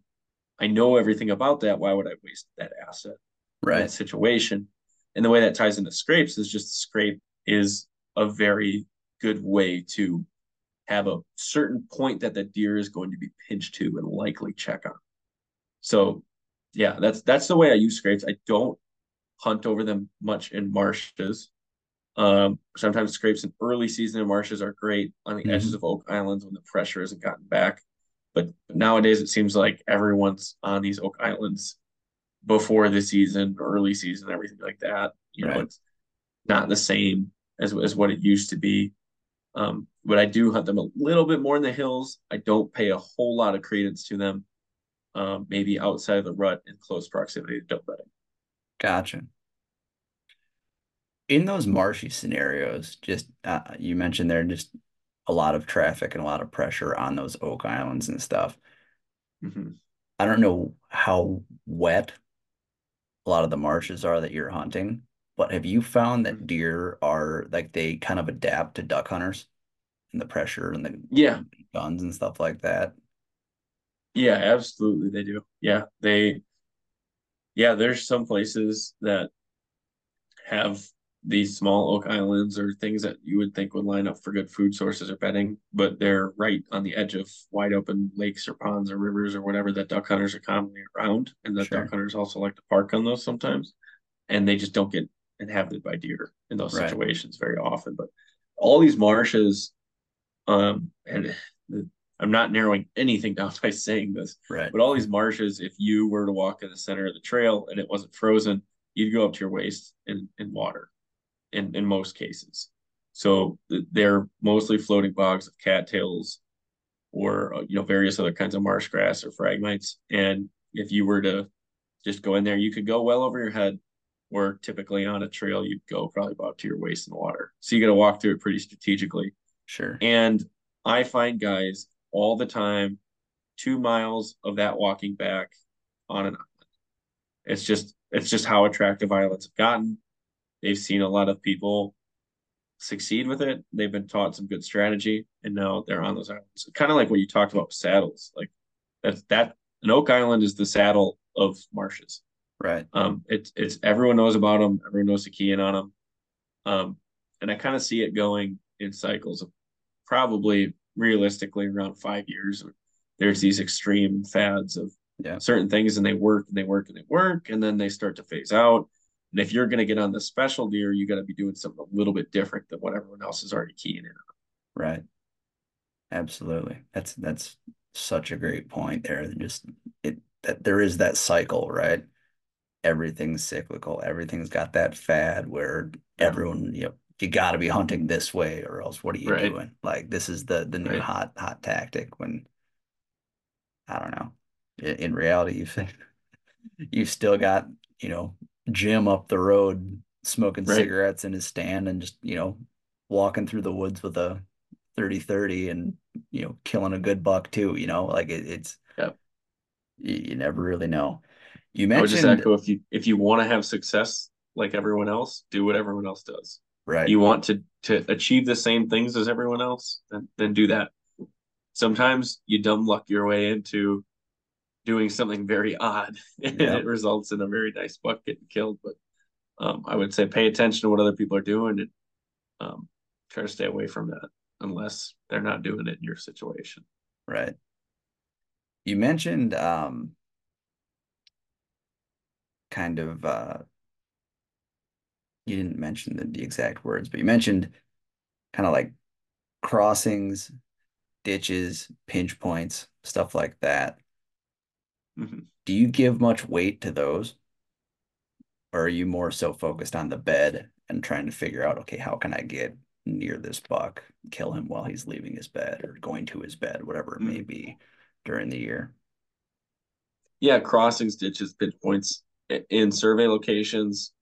I know everything about that. Why would I waste that asset? Right. That situation. And the way that ties into scrapes is just scrape is a very good way to have a certain point that the deer is going to be pinched to and likely check on. So yeah, that's that's the way I use scrapes. I don't hunt over them much in marshes. Um, sometimes scrapes in early season in marshes are great on the mm-hmm. edges of oak islands when the pressure hasn't gotten back. But nowadays it seems like everyone's on these oak islands before the season, early season, everything like that. You right. know, it's not the same as as what it used to be. Um, but I do hunt them a little bit more in the hills. I don't pay a whole lot of credence to them. Um, maybe outside of the rut in close proximity to doe bedding. Gotcha. In those marshy scenarios, just uh, you mentioned there just a lot of traffic and a lot of pressure on those oak islands and stuff. Mm-hmm. I don't know how wet a lot of the marshes are that you're hunting, but have you found that mm-hmm. deer are like they kind of adapt to duck hunters and the pressure and the yeah guns and stuff like that? Yeah, absolutely they do. Yeah, they yeah, there's some places that have these small oak islands or things that you would think would line up for good food sources or bedding, but they're right on the edge of wide open lakes or ponds or rivers or whatever that duck hunters are commonly around. And that sure. duck hunters also like to park on those sometimes. And they just don't get inhabited by deer in those right. situations very often. But all these marshes, um, and I'm not narrowing anything down by saying this, right? But all these marshes, if you were to walk in the center of the trail and it wasn't frozen, you'd go up to your waist in, in water, in in most cases. So they're mostly floating bogs of cattails, or uh, you know various other kinds of marsh grass or phragmites. And if you were to just go in there, you could go well over your head. Where typically on a trail you'd go probably about to your waist in water. So you got to walk through it pretty strategically. Sure. And I find guys all the time two miles of that walking back on an island. It's just it's just how attractive islands have gotten. They've seen a lot of people succeed with it. They've been taught some good strategy, and now they're on those islands. Kind of like what you talked about with saddles. Like that's that an oak island is the saddle of marshes. Right. Um, it's it's everyone knows about them. Everyone knows to key in on them. Um, and I kind of see it going in cycles of probably realistically around five years. There's these extreme fads of Yeah. certain things, and they work and they work and they work, and then they start to phase out. And if you're going to get on the special deer, you got to be doing something a little bit different than what everyone else is already keying in on. Right. Absolutely. That's that's such a great point there. Just it that there is that cycle, right? Everything's cyclical. Everything's got that fad where everyone, you know, you got to be hunting this way or else what are you Right. doing? Like this is the the new Right. hot hot tactic when I don't know. In, in reality, you've you've still got, you know, Jim up the road smoking Right. cigarettes in his stand and just, you know, walking through the woods with a 30 30 and, you know, killing a good buck too, you know, like it, it's, Yep. you, you never really know. You I would just echo if you if you want to have success like everyone else, do what everyone else does. right, You want to to achieve the same things as everyone else, then then do that. Sometimes you dumb luck your way into doing something very odd, and Yeah. it results in a very nice buck getting killed. But um, I would say pay attention to what other people are doing and um, try to stay away from that unless they're not doing it in your situation. right. You mentioned, um, kind of, uh, you didn't mention the, the exact words, but you mentioned kind of like crossings, ditches, pinch points, stuff like that. Mhm. Do you give much weight to those? Or are you more so focused on the bed and trying to figure out, okay, how can I get near this buck, kill him while he's leaving his bed or going to his bed, whatever it may be during the year? Yeah, crossings, ditches, pinch points in survey locations.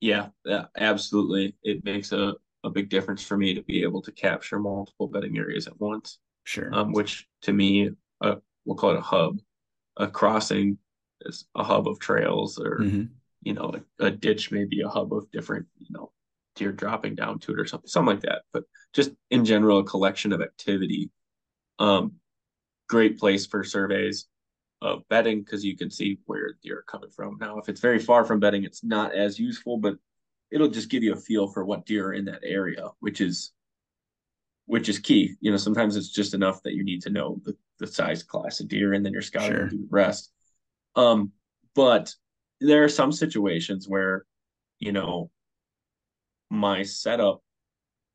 Yeah, yeah, absolutely. It makes a, a big difference for me to be able to capture multiple bedding areas at once. Sure. Um, which to me, uh, we'll call it a hub. A crossing is a hub of trails, or Mhm. you know, a, a ditch may be a hub of different, you know, deer dropping down to it or something, something like that. But just in general, a collection of activity. Um, great place for surveys of bedding because you can see where deer are coming from. Now, if it's very far from bedding, it's not as useful, but it'll just give you a feel for what deer are in that area, which is which is key. You know, sometimes it's just enough that you need to know the, the size class of deer and then your scouting Sure. will do the rest. Um, but there are some situations where, you know, my setup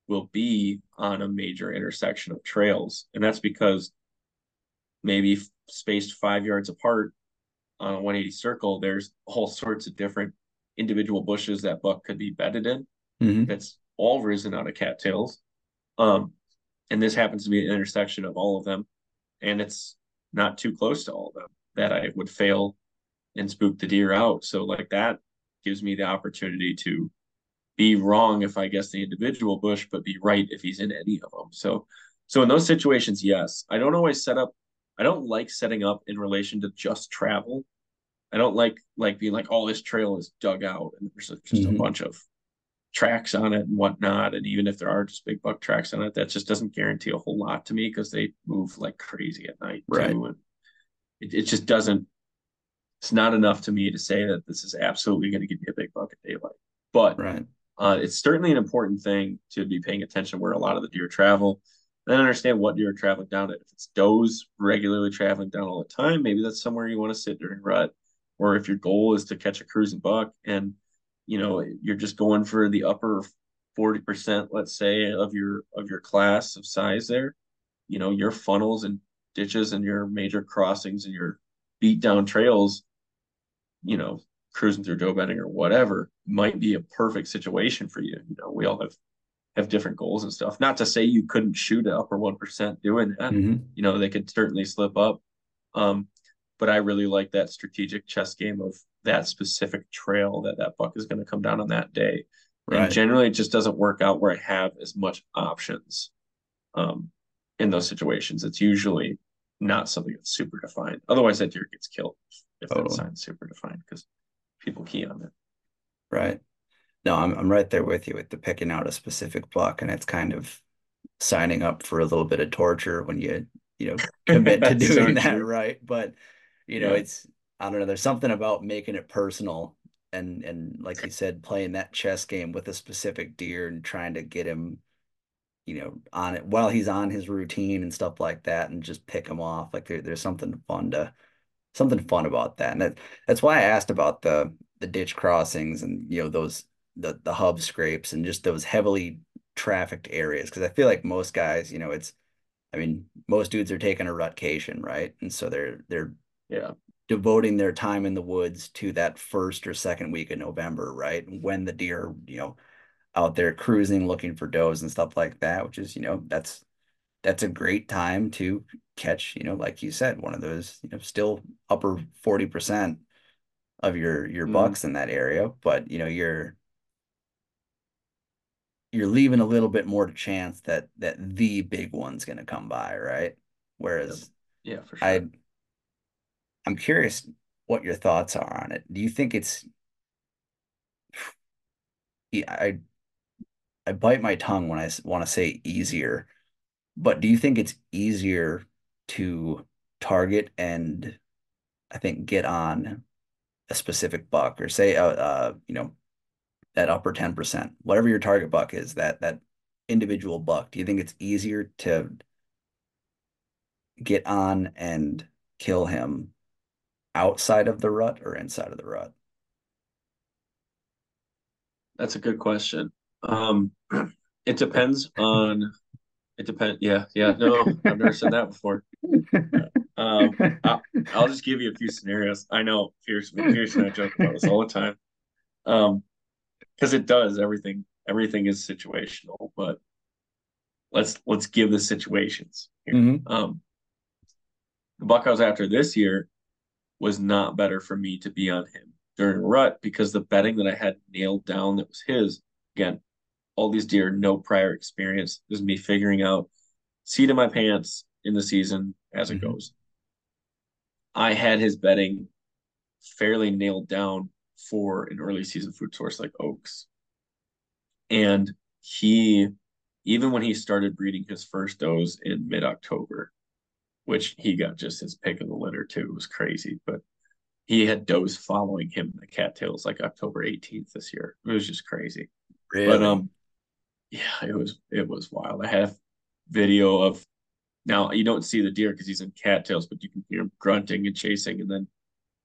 will be on a major intersection of trails. And that's because maybe spaced five yards apart on a 180 circle, there's all sorts of different individual bushes that buck could be bedded in Mhm. that's all risen out of cattails. Um, and this happens to be an intersection of all of them, and it's not too close to all of them that I would fail and spook the deer out. So like that gives me the opportunity to be wrong if I guess the individual bush, but be right if he's in any of them. So so in those situations, yes, I don't always set up. I don't like setting up in relation to just travel. I don't like like being like, oh, this trail is dug out and there's just Mhm. a bunch of tracks on it and whatnot. And even if there are just big buck tracks on it, that just doesn't guarantee a whole lot to me because they move like crazy at night Right. too. And it, it just doesn't. It's not enough to me to say that this is absolutely going to give me a big buck at daylight. But Right. uh, it's certainly an important thing to be paying attention where a lot of the deer travel. Then understand what you're traveling down it. If it's does regularly traveling down all the time, maybe that's somewhere you want to sit during rut. Or if your goal is to catch a cruising buck and you know you're just going for the upper 40%, let's say, of your of your class of size there, you know, your funnels and ditches and your major crossings and your beat down trails, you know, cruising through doe bedding or whatever might be a perfect situation for you. You know, we all have have different goals and stuff. Not to say you couldn't shoot at upper one percent doing that. Mhm. You know, they could certainly slip up. Um, but I really like that strategic chess game of that specific trail that that buck is going to come down on that day. And generally, it just doesn't work out where I have as much options um, in those situations. It's usually not something that's super defined. Otherwise, that deer gets killed if Totally. that sign's super defined because people key on it. Right. No, I'm I'm right there with you with the picking out a specific buck, and it's kind of signing up for a little bit of torture when you you know commit to That's so doing that true. right. But you know, Yeah. it's I don't know, there's something about making it personal and and like you said, playing that chess game with a specific deer and trying to get him, you know, on it while he's on his routine and stuff like that, and just pick him off. Like there, there's something fun to something fun about that. And that that's why I asked about the the ditch crossings and you know those the the hub scrapes and just those heavily trafficked areas because I feel like most guys, you know, it's I mean, most dudes are taking a rutcation, right? And so they're they're Yeah. devoting their time in the woods to that first or second week of November, right? When the deer, you know, out there cruising looking for does and stuff like that, which is, you know, that's that's a great time to catch, you know, like you said, one of those, you know, still upper 40% of your your Mhm. bucks in that area, but you know, you're you're leaving a little bit more to chance that that the big one's going to come by, right? Whereas Yeah, for sure. I I'm curious what your thoughts are on it. Do you think it's Yeah, I I bite my tongue when I want to say easier, but do you think it's easier to target and I think get on a specific buck or say uh, uh you know that upper 10%, whatever your target buck is, that that individual buck, do you think it's easier to get on and kill him outside of the rut or inside of the rut? That's a good question. Um, it depends on. It depends. Yeah, yeah. No, I've never said that before. Um, I, I'll just give you a few scenarios. I know Pierce, Pierce and I joke about this all the time. Um, because it does everything. Everything is situational, but let's let's give the situations. Here. Mhm. Um, the buck I was after this year was not better for me to be on him during rut because the bedding that I had nailed down that was his, again, all these deer, no prior experience. This is me figuring out seat in my pants in the season as it Mhm. goes. I had his bedding fairly nailed down for an early season food source like Oaks. And he, even when he started breeding his first does in mid October, which he got just his pick of the litter too, it was crazy. But he had does following him in the cattails like October 18th this year. It was just crazy. Really? But um, yeah, it was it was wild. I have video of now you don't see the deer because he's in cattails, but you can hear him grunting and chasing, and then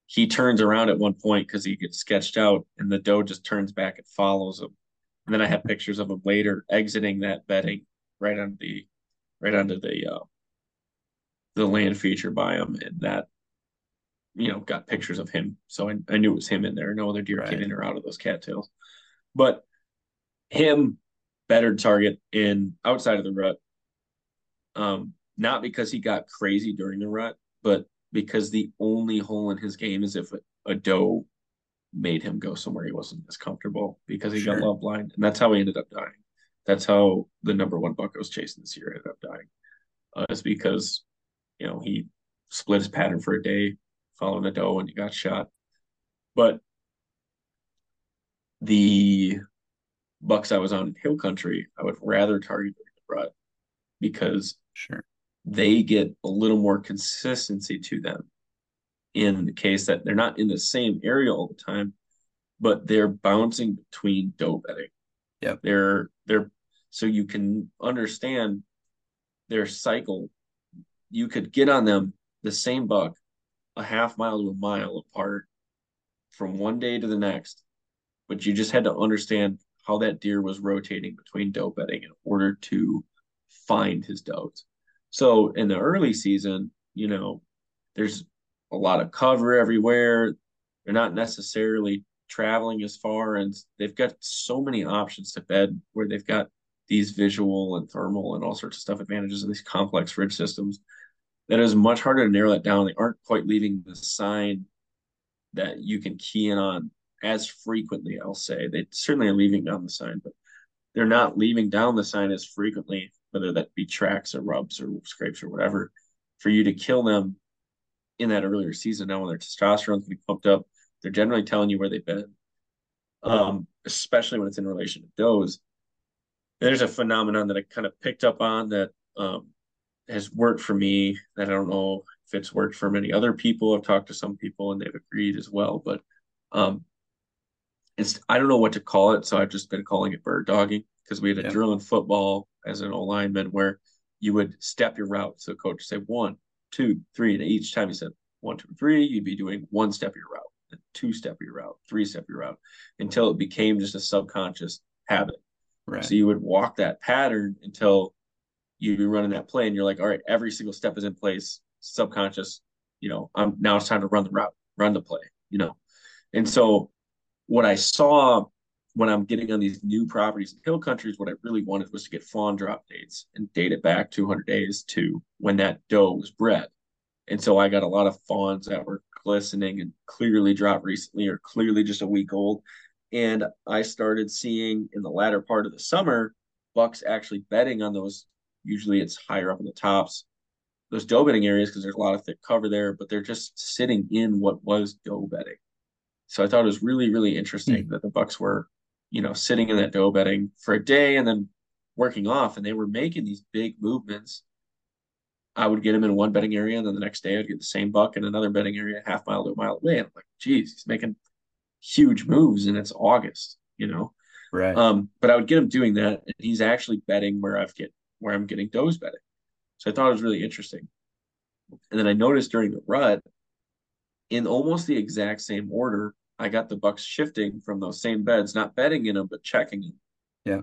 he turns around at one point because he gets sketched out, and the doe just turns back and follows him. And then I have pictures of him later exiting that bedding right on the right onto the uh, the land feature by him, and that you know got pictures of him, so I, I knew it was him in there. No other deer Right. came in or out of those cattails, but him better target in outside of the rut. Um, not because he got crazy during the rut, but because the only hole in his game is if a, doe made him go somewhere he wasn't as comfortable because he Sure. got love blind, and that's how he ended up dying. That's how the number one buck I was chasing this year ended up dying. Uh, is because you know he split his pattern for a day following a doe and he got shot. But the bucks I was on in hill country, I would rather target the rut because Sure. They get a little more consistency to them in the case that they're not in the same area all the time, but they're bouncing between doe bedding. Yeah. They're they're so you can understand their cycle. You could get on them the same buck a half mile to a mile apart from one day to the next, but you just had to understand how that deer was rotating between doe bedding in order to find his does. So in the early season, you know, there's a lot of cover everywhere. They're not necessarily traveling as far, and they've got so many options to bed where they've got these visual and thermal and all sorts of stuff advantages of these complex ridge systems that is much harder to narrow that down. They aren't quite leaving the sign that you can key in on as frequently, I'll say. They certainly are leaving down the sign, but they're not leaving down the sign as frequently, whether that be tracks or rubs or scrapes or whatever, for you to kill them in that earlier season. Now when their testosterone's getting pumped up, they're generally telling you where they've been. Um, especially when it's in relation to does. There's a phenomenon that I kind of picked up on that um, has worked for me that I don't know if it's worked for many other people. I've talked to some people and they've agreed as well, but um, it's I don't know what to call it, so I've just been calling it bird dogging because we had a yeah. drill in football as an lineman where you would step your route. So coach would say one, two, three, and each time he said one, two, three, you'd be doing one step of your route, then two step of your route, three step of your route, until it became just a subconscious habit. Right. So you would walk that pattern until you'd be running that play, and you're like, all right, every single step is in place, subconscious. You know, I'm now it's time to run the route, run the play. You know, and so what I saw when I'm getting on these new properties in hill countries, what I really wanted was to get fawn drop dates and date it back 200 days to when that doe was bred. And so I got a lot of fawns that were glistening and clearly dropped recently or clearly just a week old. And I started seeing in the latter part of the summer bucks actually bedding on those. Usually it's higher up in the tops, those doe bedding areas because there's a lot of thick cover there, but they're just sitting in what was doe bedding. So I thought it was really, really interesting mm. that the Bucks were, you know, sitting in that doe bedding for a day and then working off, and they were making these big movements. I would get him in one bedding area, and then the next day I'd get the same buck in another bedding area, half mile to a mile away. And I'm like, geez, he's making huge moves, and it's August, you know. Right. Um, but I would get him doing that, and he's actually bedding where I've get where I'm getting does bedding. So I thought it was really interesting. And then I noticed during the rut, in almost the exact same order, I got the Bucks shifting from those same beds, not bedding in them, but checking them. Yeah.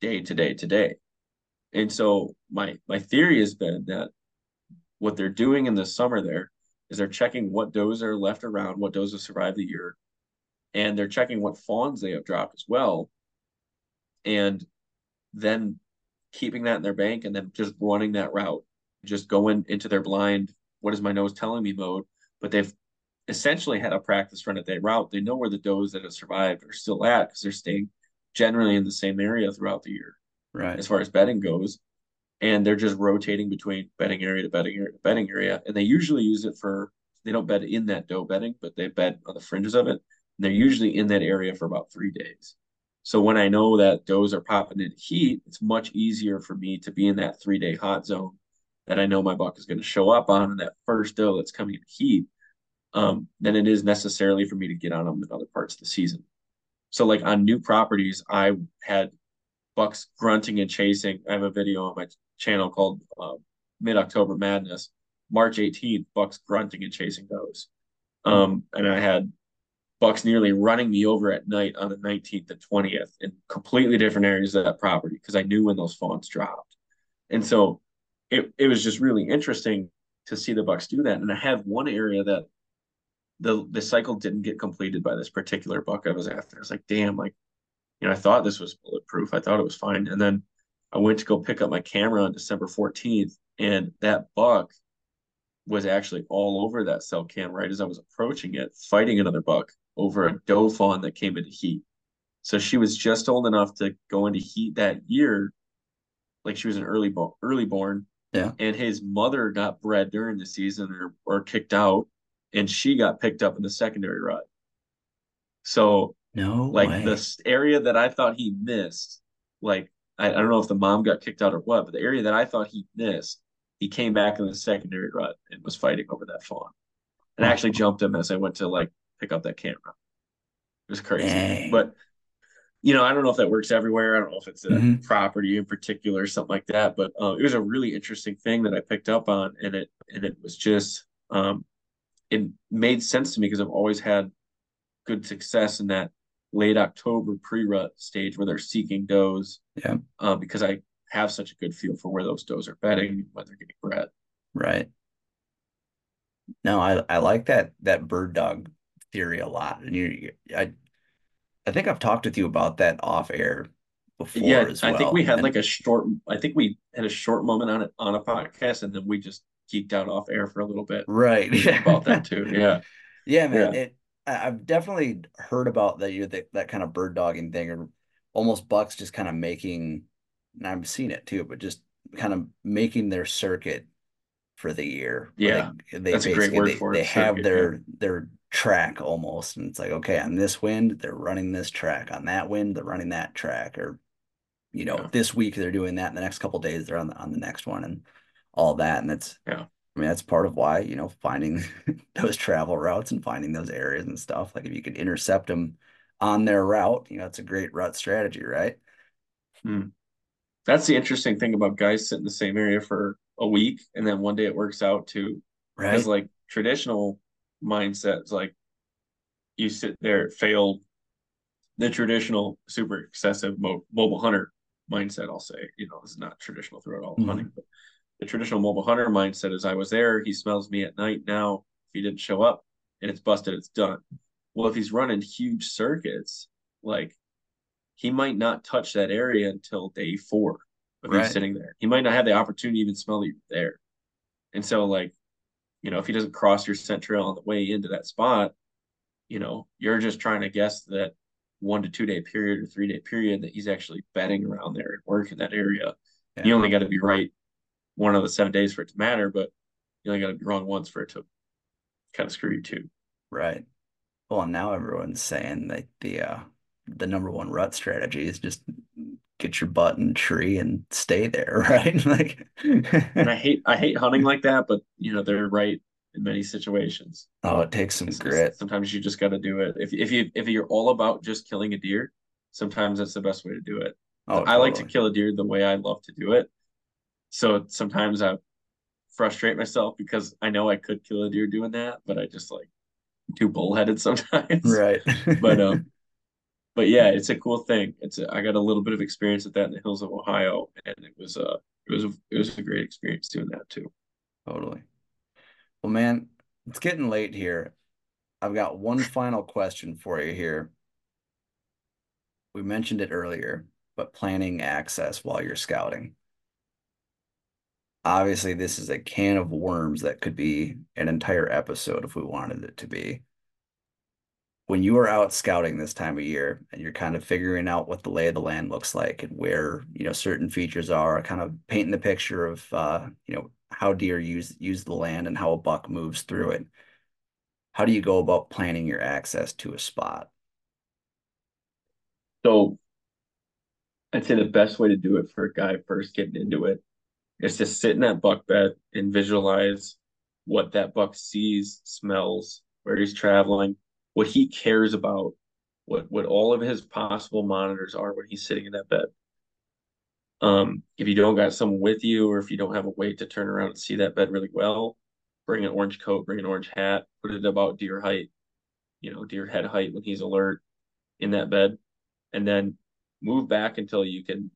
Day to day to day. And so my my theory has been that what they're doing in the summer there is they're checking what does are left around, what does have survived the year, and they're checking what fawns they have dropped as well. And then keeping that in their bank and then just running that route, just going into their blind, what is my nose telling me mode. But they've essentially had a practice run at that route. They know where the does that have survived are still at because they're staying generally in the same area throughout the year. Right. As far as bedding goes. And they're just rotating between bedding area to bedding area to bedding area. And they usually use it for they don't bed in that doe bedding, but they bed on the fringes of it. And they're usually in that area for about three days. So when I know that does are popping in heat, it's much easier for me to be in that three day hot zone that I know my buck is going to show up on. And that first doe that's coming in heat um, than it is necessarily for me to get on them in other parts of the season. So, like on new properties, I had bucks grunting and chasing. I have a video on my channel called uh, Mid October Madness. March 18th, bucks grunting and chasing those. Um, and I had bucks nearly running me over at night on the 19th and 20th in completely different areas of that property because I knew when those fawns dropped. And so it, it was just really interesting to see the bucks do that. And I had one area that the the cycle didn't get completed by this particular buck I was after. I was like, damn, like, you know, I thought this was bulletproof. I thought it was fine. And then I went to go pick up my camera on December 14th, and that buck was actually all over that cell cam right as I was approaching it, fighting another buck over a doe fawn that came into heat. So she was just old enough to go into heat that year, like she was an early bo- early born. Yeah. And his mother got bred during the season or, or kicked out and she got picked up in the secondary rut. So no, like way. the area that I thought he missed, like I, I, don't know if the mom got kicked out or what, but the area that I thought he missed, he came back in the secondary rut and was fighting over that fawn, and I actually jumped him as I went to like pick up that camera. It was crazy, Dang. but you know, I don't know if that works everywhere. I don't know if it's a mm-hmm. property in particular or something like that, but uh, it was a really interesting thing that I picked up on, and it and it was just um, it made sense to me because I've always had good success in that late October pre-rut stage where they're seeking does. Yeah. Uh, because I have such a good feel for where those does are bedding when they're getting bred. Right. No, I I like that that bird dog theory a lot, and you I I think I've talked with you about that off air before yeah, well. I think we had and, like a short. I think we had a short moment on it on a podcast, and then we just geeked out off air for a little bit. Right. about that too. Yeah. Yeah, man. Yeah. It, I've definitely heard about that you that, that kind of bird dogging thing or almost bucks just kind of making and I've seen it too, but just kind of making their circuit for the year. Yeah, they, they that's a great word they, for it. They have yeah, their their track almost, and it's like okay, on this wind they're running this track, on that wind they're running that track, or you know Yeah. this week they're doing that, and the next couple days they're on the on the next one, and all that, and that's Yeah. I mean that's part of why you know finding those travel routes and finding those areas and stuff. Like if you could intercept them on their route, you know it's a great route strategy, right? Hmm. That's the interesting thing about guys sit in the same area for a week and then one day it works out too. Right. because like traditional mindsets like you sit there failed the traditional super excessive mo- mobile hunter mindset i'll say you know is not traditional throughout all Mhm. hunting but the traditional mobile hunter mindset is i was there. He smells me at night now. If he didn't show up and it's busted it's done. Well if he's running huge circuits like he might not touch that area until day four of you Right. sitting there. He might not have the opportunity to even smell that you're there. And so like you know if he doesn't cross your scent trail on the way into that spot you know you're just trying to guess that one to two day period or three day period that he's actually bedding around there and work in that area. You only got to be right one of the seven days for it to matter but you only got to be wrong once for it to kind of screw you too Right. Well, and now everyone's saying that the uh the number one rut strategy is just get your butt in tree and stay there, right? Like and i hate i hate hunting like that but you know they're right in many situations oh, it takes some grit. sometimes you just got to do it if, if you if you're all about just killing a deer sometimes that's the best way to do it Oh, I like to kill a deer the way I love to do it. So sometimes I frustrate myself because I know I could kill a deer doing that, but I just like too bullheaded sometimes. Right. But um, but yeah, it's a cool thing. It's a, I got a little bit of experience with that in the hills of Ohio, and it was uh it was a, it was a great experience doing that too. Totally. Well, man, it's getting late here. I've got one final question for you here. We mentioned it earlier, but planning access while you're scouting. Obviously, this is a can of worms that could be an entire episode if we wanted it to be. When you are out scouting this time of year and you're kind of figuring out what the lay of the land looks like and where, you know, certain features are, kind of painting the picture of uh, you know, how deer use use the land and how a buck moves through it. How do you go about planning your access to a spot? So I'd say the best way to do it for a guy first getting into it is to sit in that buck bed and visualize what that buck sees, smells, where he's traveling, what he cares about, what what all of his possible monitors are when he's sitting in that bed. Um, if you don't got someone with you, or if you don't have a way to turn around and see that bed really well, bring an orange coat, bring an orange hat, put it about deer height, you know, deer head height when he's alert in that bed, and then move back until you can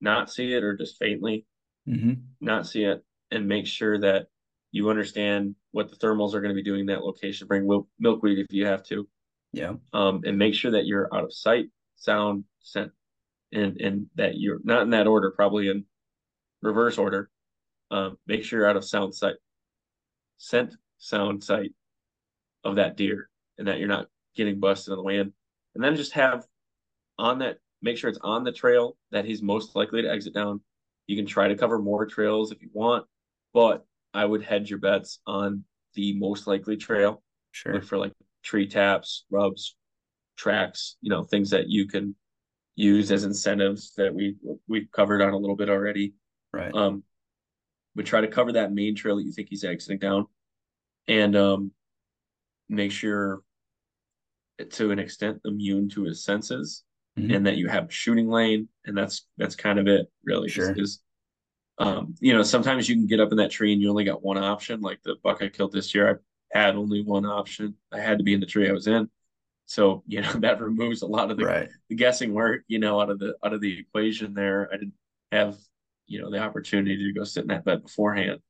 not see it or just faintly Mm-hmm. not see it and make sure that you understand what the thermals are going to be doing in that location. Bring milkweed if you have to, Yeah. um, and make sure that you're out of sight, sound, scent, and and that you're not in that order, probably in reverse order. Um, make sure you're out of sound sight, scent, sound, sight of that deer, and that you're not getting busted on the way in. And then just have on that, make sure it's on the trail that he's most likely to exit down. You can try to cover more trails if you want, but I would hedge your bets on the most likely trail. Sure. Look for like tree taps, rubs, tracks, you know, things that you can use as incentives that we we've covered on a little bit already. Right. Um, but try to cover that main trail that you think he's exiting down, and um, make sure to an extent immune to his senses, Mhm. and that you have a shooting lane, and that's that's kind of it really. is- Sure. Is, um, you know, sometimes you can get up in that tree and you only got one option. Like the buck I killed this year, I had only one option. I had to be in the tree I was in. So you know that removes a lot of the Right. the guessing work, you know, out of the out of the equation there. I didn't have, you know, the opportunity to go sit in that bed beforehand.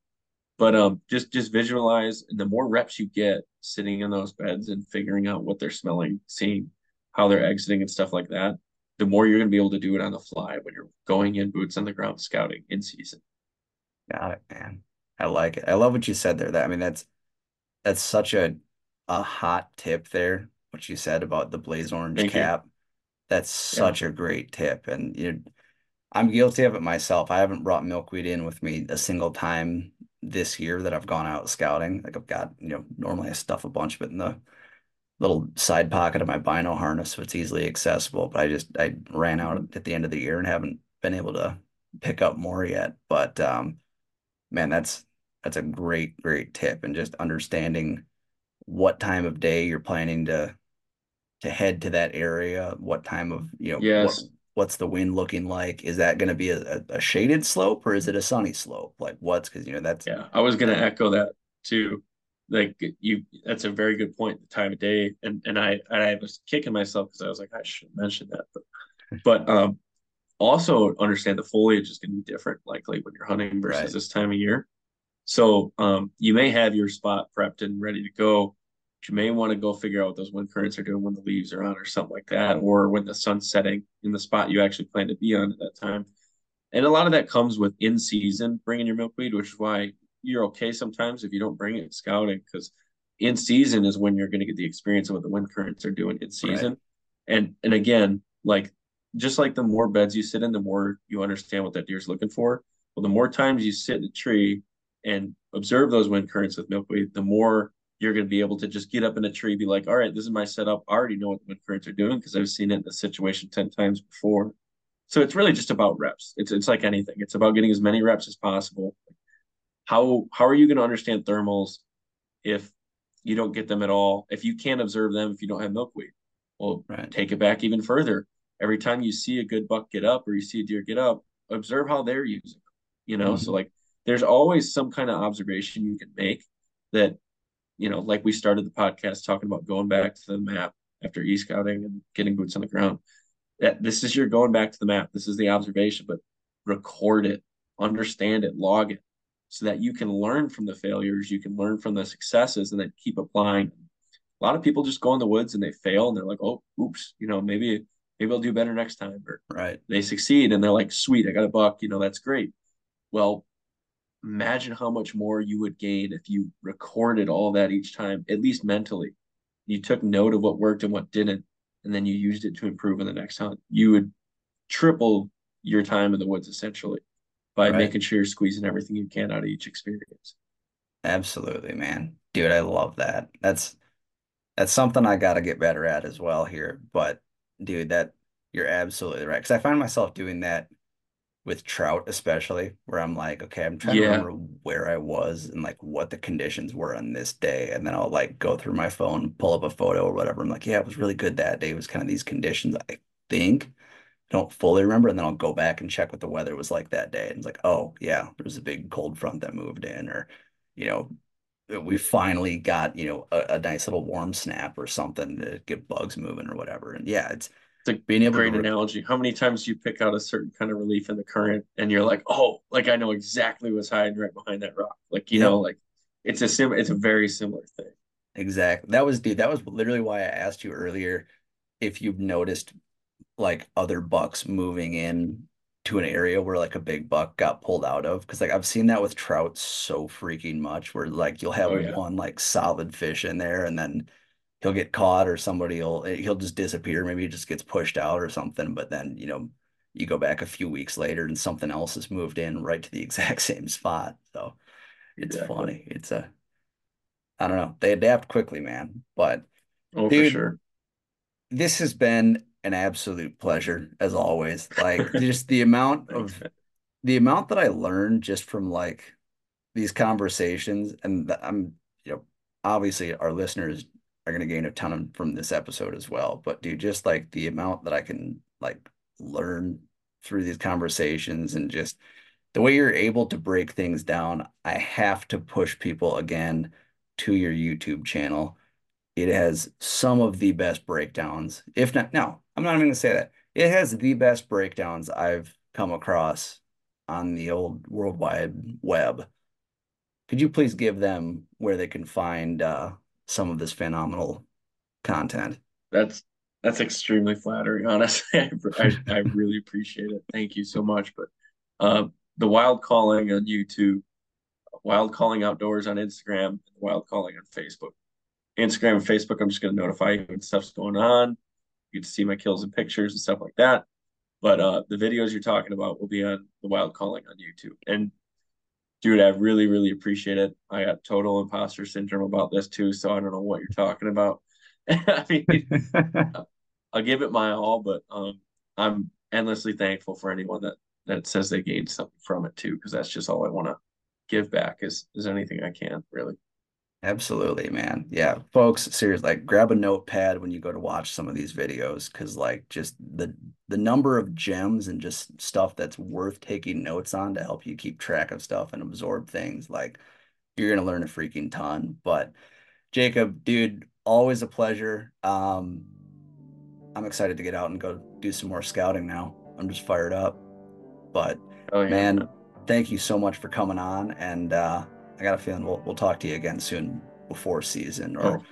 But um just just visualize and the more reps you get sitting in those beds and figuring out what they're smelling, seeing how they're exiting and stuff like that, the more you're gonna be able to do it on the fly when you're going in boots on the ground scouting in season. Got it, man. I like it. I love what you said there. That I mean, that's that's such a a hot tip there. What you said about the blaze orange Thank you. cap. That's such a great tip, and you, I'm guilty of it myself. I haven't brought milkweed in with me a single time this year that I've gone out scouting. Like I've got, you know, normally I stuff a bunch of it in the little side pocket of my bino harness so it's easily accessible. But I just I ran out at the end of the year and haven't been able to pick up more yet. But um man, that's that's a great, great tip and just understanding what time of day you're planning to to head to that area, what time of you know yes. what, what's the wind looking like? Is that going to be a, a, shaded slope or is it a sunny slope? Like what's because you know that's yeah. I was going to echo that too. Like you, that's a very good point. The time of day, and and I and I was kicking myself because I was like I should mention that, but but um also understand the foliage is going to be different likely when you're hunting versus right. this time of year. So um, you may have your spot prepped and ready to go. you may want to go figure out what those wind currents are doing when the leaves are on or something like that, or when the sun's setting in the spot you actually plan to be on at that time. And a lot of that comes with in season bringing your milkweed, which is why you're okay sometimes if you don't bring it scouting because in season is when you're going to get the experience of what the wind currents are doing in season. Right. And and again, like just like the more beds you sit in, the more you understand what that deer's looking for. Well, the more times you sit in a tree and observe those wind currents with milkweed, the more you're going to be able to just get up in a tree, be like, all right, this is my setup. I already know what the wind currents are doing because I've seen it in the situation 10 times before. So it's really just about reps. It's it's like anything. It's about getting as many reps as possible. How how are you going to understand thermals if you don't get them at all? If you can't observe them, if you don't have milkweed, well, right. take it back even further. Every time you see a good buck get up or you see a deer get up, observe how they're using. Them, you know, mm-hmm. so like there's always some kind of observation you can make that, you know, like we started the podcast talking about going back to the map after e scouting and getting boots on the ground. That this is your going back to the map. This is the observation, but record it, understand it, log it, so that you can learn from the failures, you can learn from the successes, and then keep applying. A lot of people just go in the woods and they fail, and they're like, "Oh, oops," you know, maybe maybe I'll do better next time. Or right, they succeed and they're like, "Sweet, I got a buck," you know, that's great. Well, imagine how much more you would gain if you recorded all that each time, at least mentally. You took note of what worked and what didn't, and then you used it to improve in the next hunt. You would triple your time in the woods essentially by right. making sure you're squeezing everything you can out of each experience. Absolutely, man. Dude, I love that. That's that's something I got to get better at as well here. But dude, that you're absolutely right. Cause I find myself doing that with trout especially where i'm like okay i'm trying yeah. to remember where i was and like what the conditions were on this day and then i'll like go through my phone pull up a photo or whatever i'm like yeah it was really good that day it was kind of these conditions i think don't fully remember and then i'll go back and check what the weather was like that day and it's like oh yeah there was a big cold front that moved in or you know uh, we finally got you know a, a nice little warm snap or something to get bugs moving or whatever and yeah it's it's a being able great to analogy. How many times do you pick out a certain kind of relief in the current and you're like, oh, like I know exactly what's hiding right behind that rock. Like, you yep. know, like it's a sim it's a very similar thing. Exactly. That was dude, that was literally why I asked you earlier if you've noticed like other bucks moving in to an area where like a big buck got pulled out of. Cause like I've seen that with trout so freaking much where like you'll have oh, yeah. one like solid fish in there and then he'll get caught or somebody will eh, he'll just disappear. Maybe he just gets pushed out or something. But then, you know, you go back a few weeks later and something else has moved in right to the exact same spot. So it's exactly. funny. It's a I don't know. They adapt quickly, man. But oh, dude, for sure. This has been an absolute pleasure as always. Like just the amount of the amount that I learned just from like these conversations and I'm you know obviously our listeners are going to gain a ton from this episode as well. But dude, just like the amount that I can like learn through these conversations and just the way you're able to break things down, I have to push people again to your YouTube channel. It has some of the best breakdowns, if not, no, I'm not even going to say that. It has the best breakdowns I've come across on the old World Wide Web. Could you please give them where they can find uh, some of this phenomenal content. That's that's extremely flattering, honestly. I, I, I really appreciate it. Thank you so much. But uh, the wild calling on YouTube, wild calling outdoors on Instagram, wild calling on Facebook. Instagram and Facebook, I'm just going to notify you when stuff's going on. You get to see my kills and pictures and stuff like that. But uh, the videos you're talking about will be on the wild calling on YouTube. And dude, I really, really appreciate it. I got total imposter syndrome about this too, so I don't know what you're talking about. I mean, I'll give it my all, but um, I'm endlessly thankful for anyone that that says they gained something from it too, because that's just all I want to give back is is anything I can really. Absolutely, man. Yeah, folks, seriously, like grab a notepad when you go to watch some of these videos because like just the the number of gems and just stuff that's worth taking notes on to help you keep track of stuff and absorb things, like you're gonna learn a freaking ton. But Jacob, dude, always a pleasure. Um, I'm excited to get out and go do some more scouting now. I'm just fired up. But oh, yeah. man, thank you so much for coming on and uh I got a feeling we'll we'll talk to you again soon before season, or oh.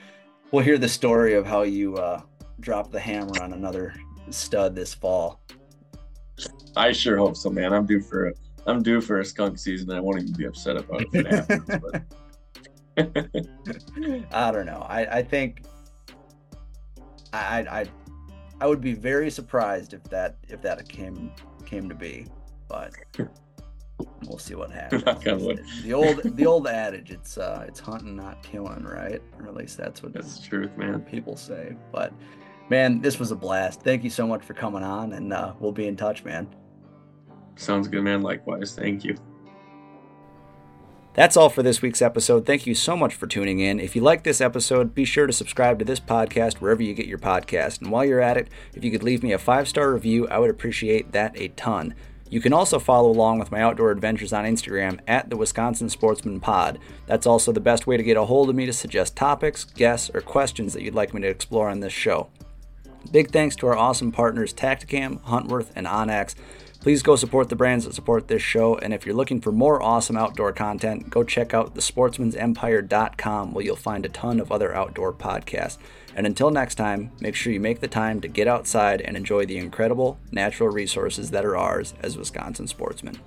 we'll hear the story of how you uh, dropped the hammer on another stud this fall. I sure hope so, man. I'm due for a I'm due for a skunk season. I won't even be upset about it if it happens. I don't know. I I think I I I would be very surprised if that if that came came to be, but we'll see what happens. the old the old adage, it's uh it's hunting not killing, right? Or at least that's what that's the truth, man. People say. But man, this was a blast. Thank you so much for coming on and uh, we'll be in touch, man. Sounds good, man. Likewise. Thank you. That's all for this week's episode. Thank you so much for tuning in. If you like this episode, be sure to subscribe to this podcast wherever you get your podcast. And while you're at it, if you could leave me a five star review, I would appreciate that a ton. You can also follow along with my outdoor adventures on Instagram at the Wisconsin Sportsman Pod. That's also the best way to get a hold of me to suggest topics, guests, or questions that you'd like me to explore on this show. Big thanks to our awesome partners Tactacam, Huntworth, and onX. Please go support the brands that support this show, and if you're looking for more awesome outdoor content, go check out thesportsmansempire.com where you'll find a ton of other outdoor podcasts. And until next time, make sure you make the time to get outside and enjoy the incredible natural resources that are ours as Wisconsin sportsmen.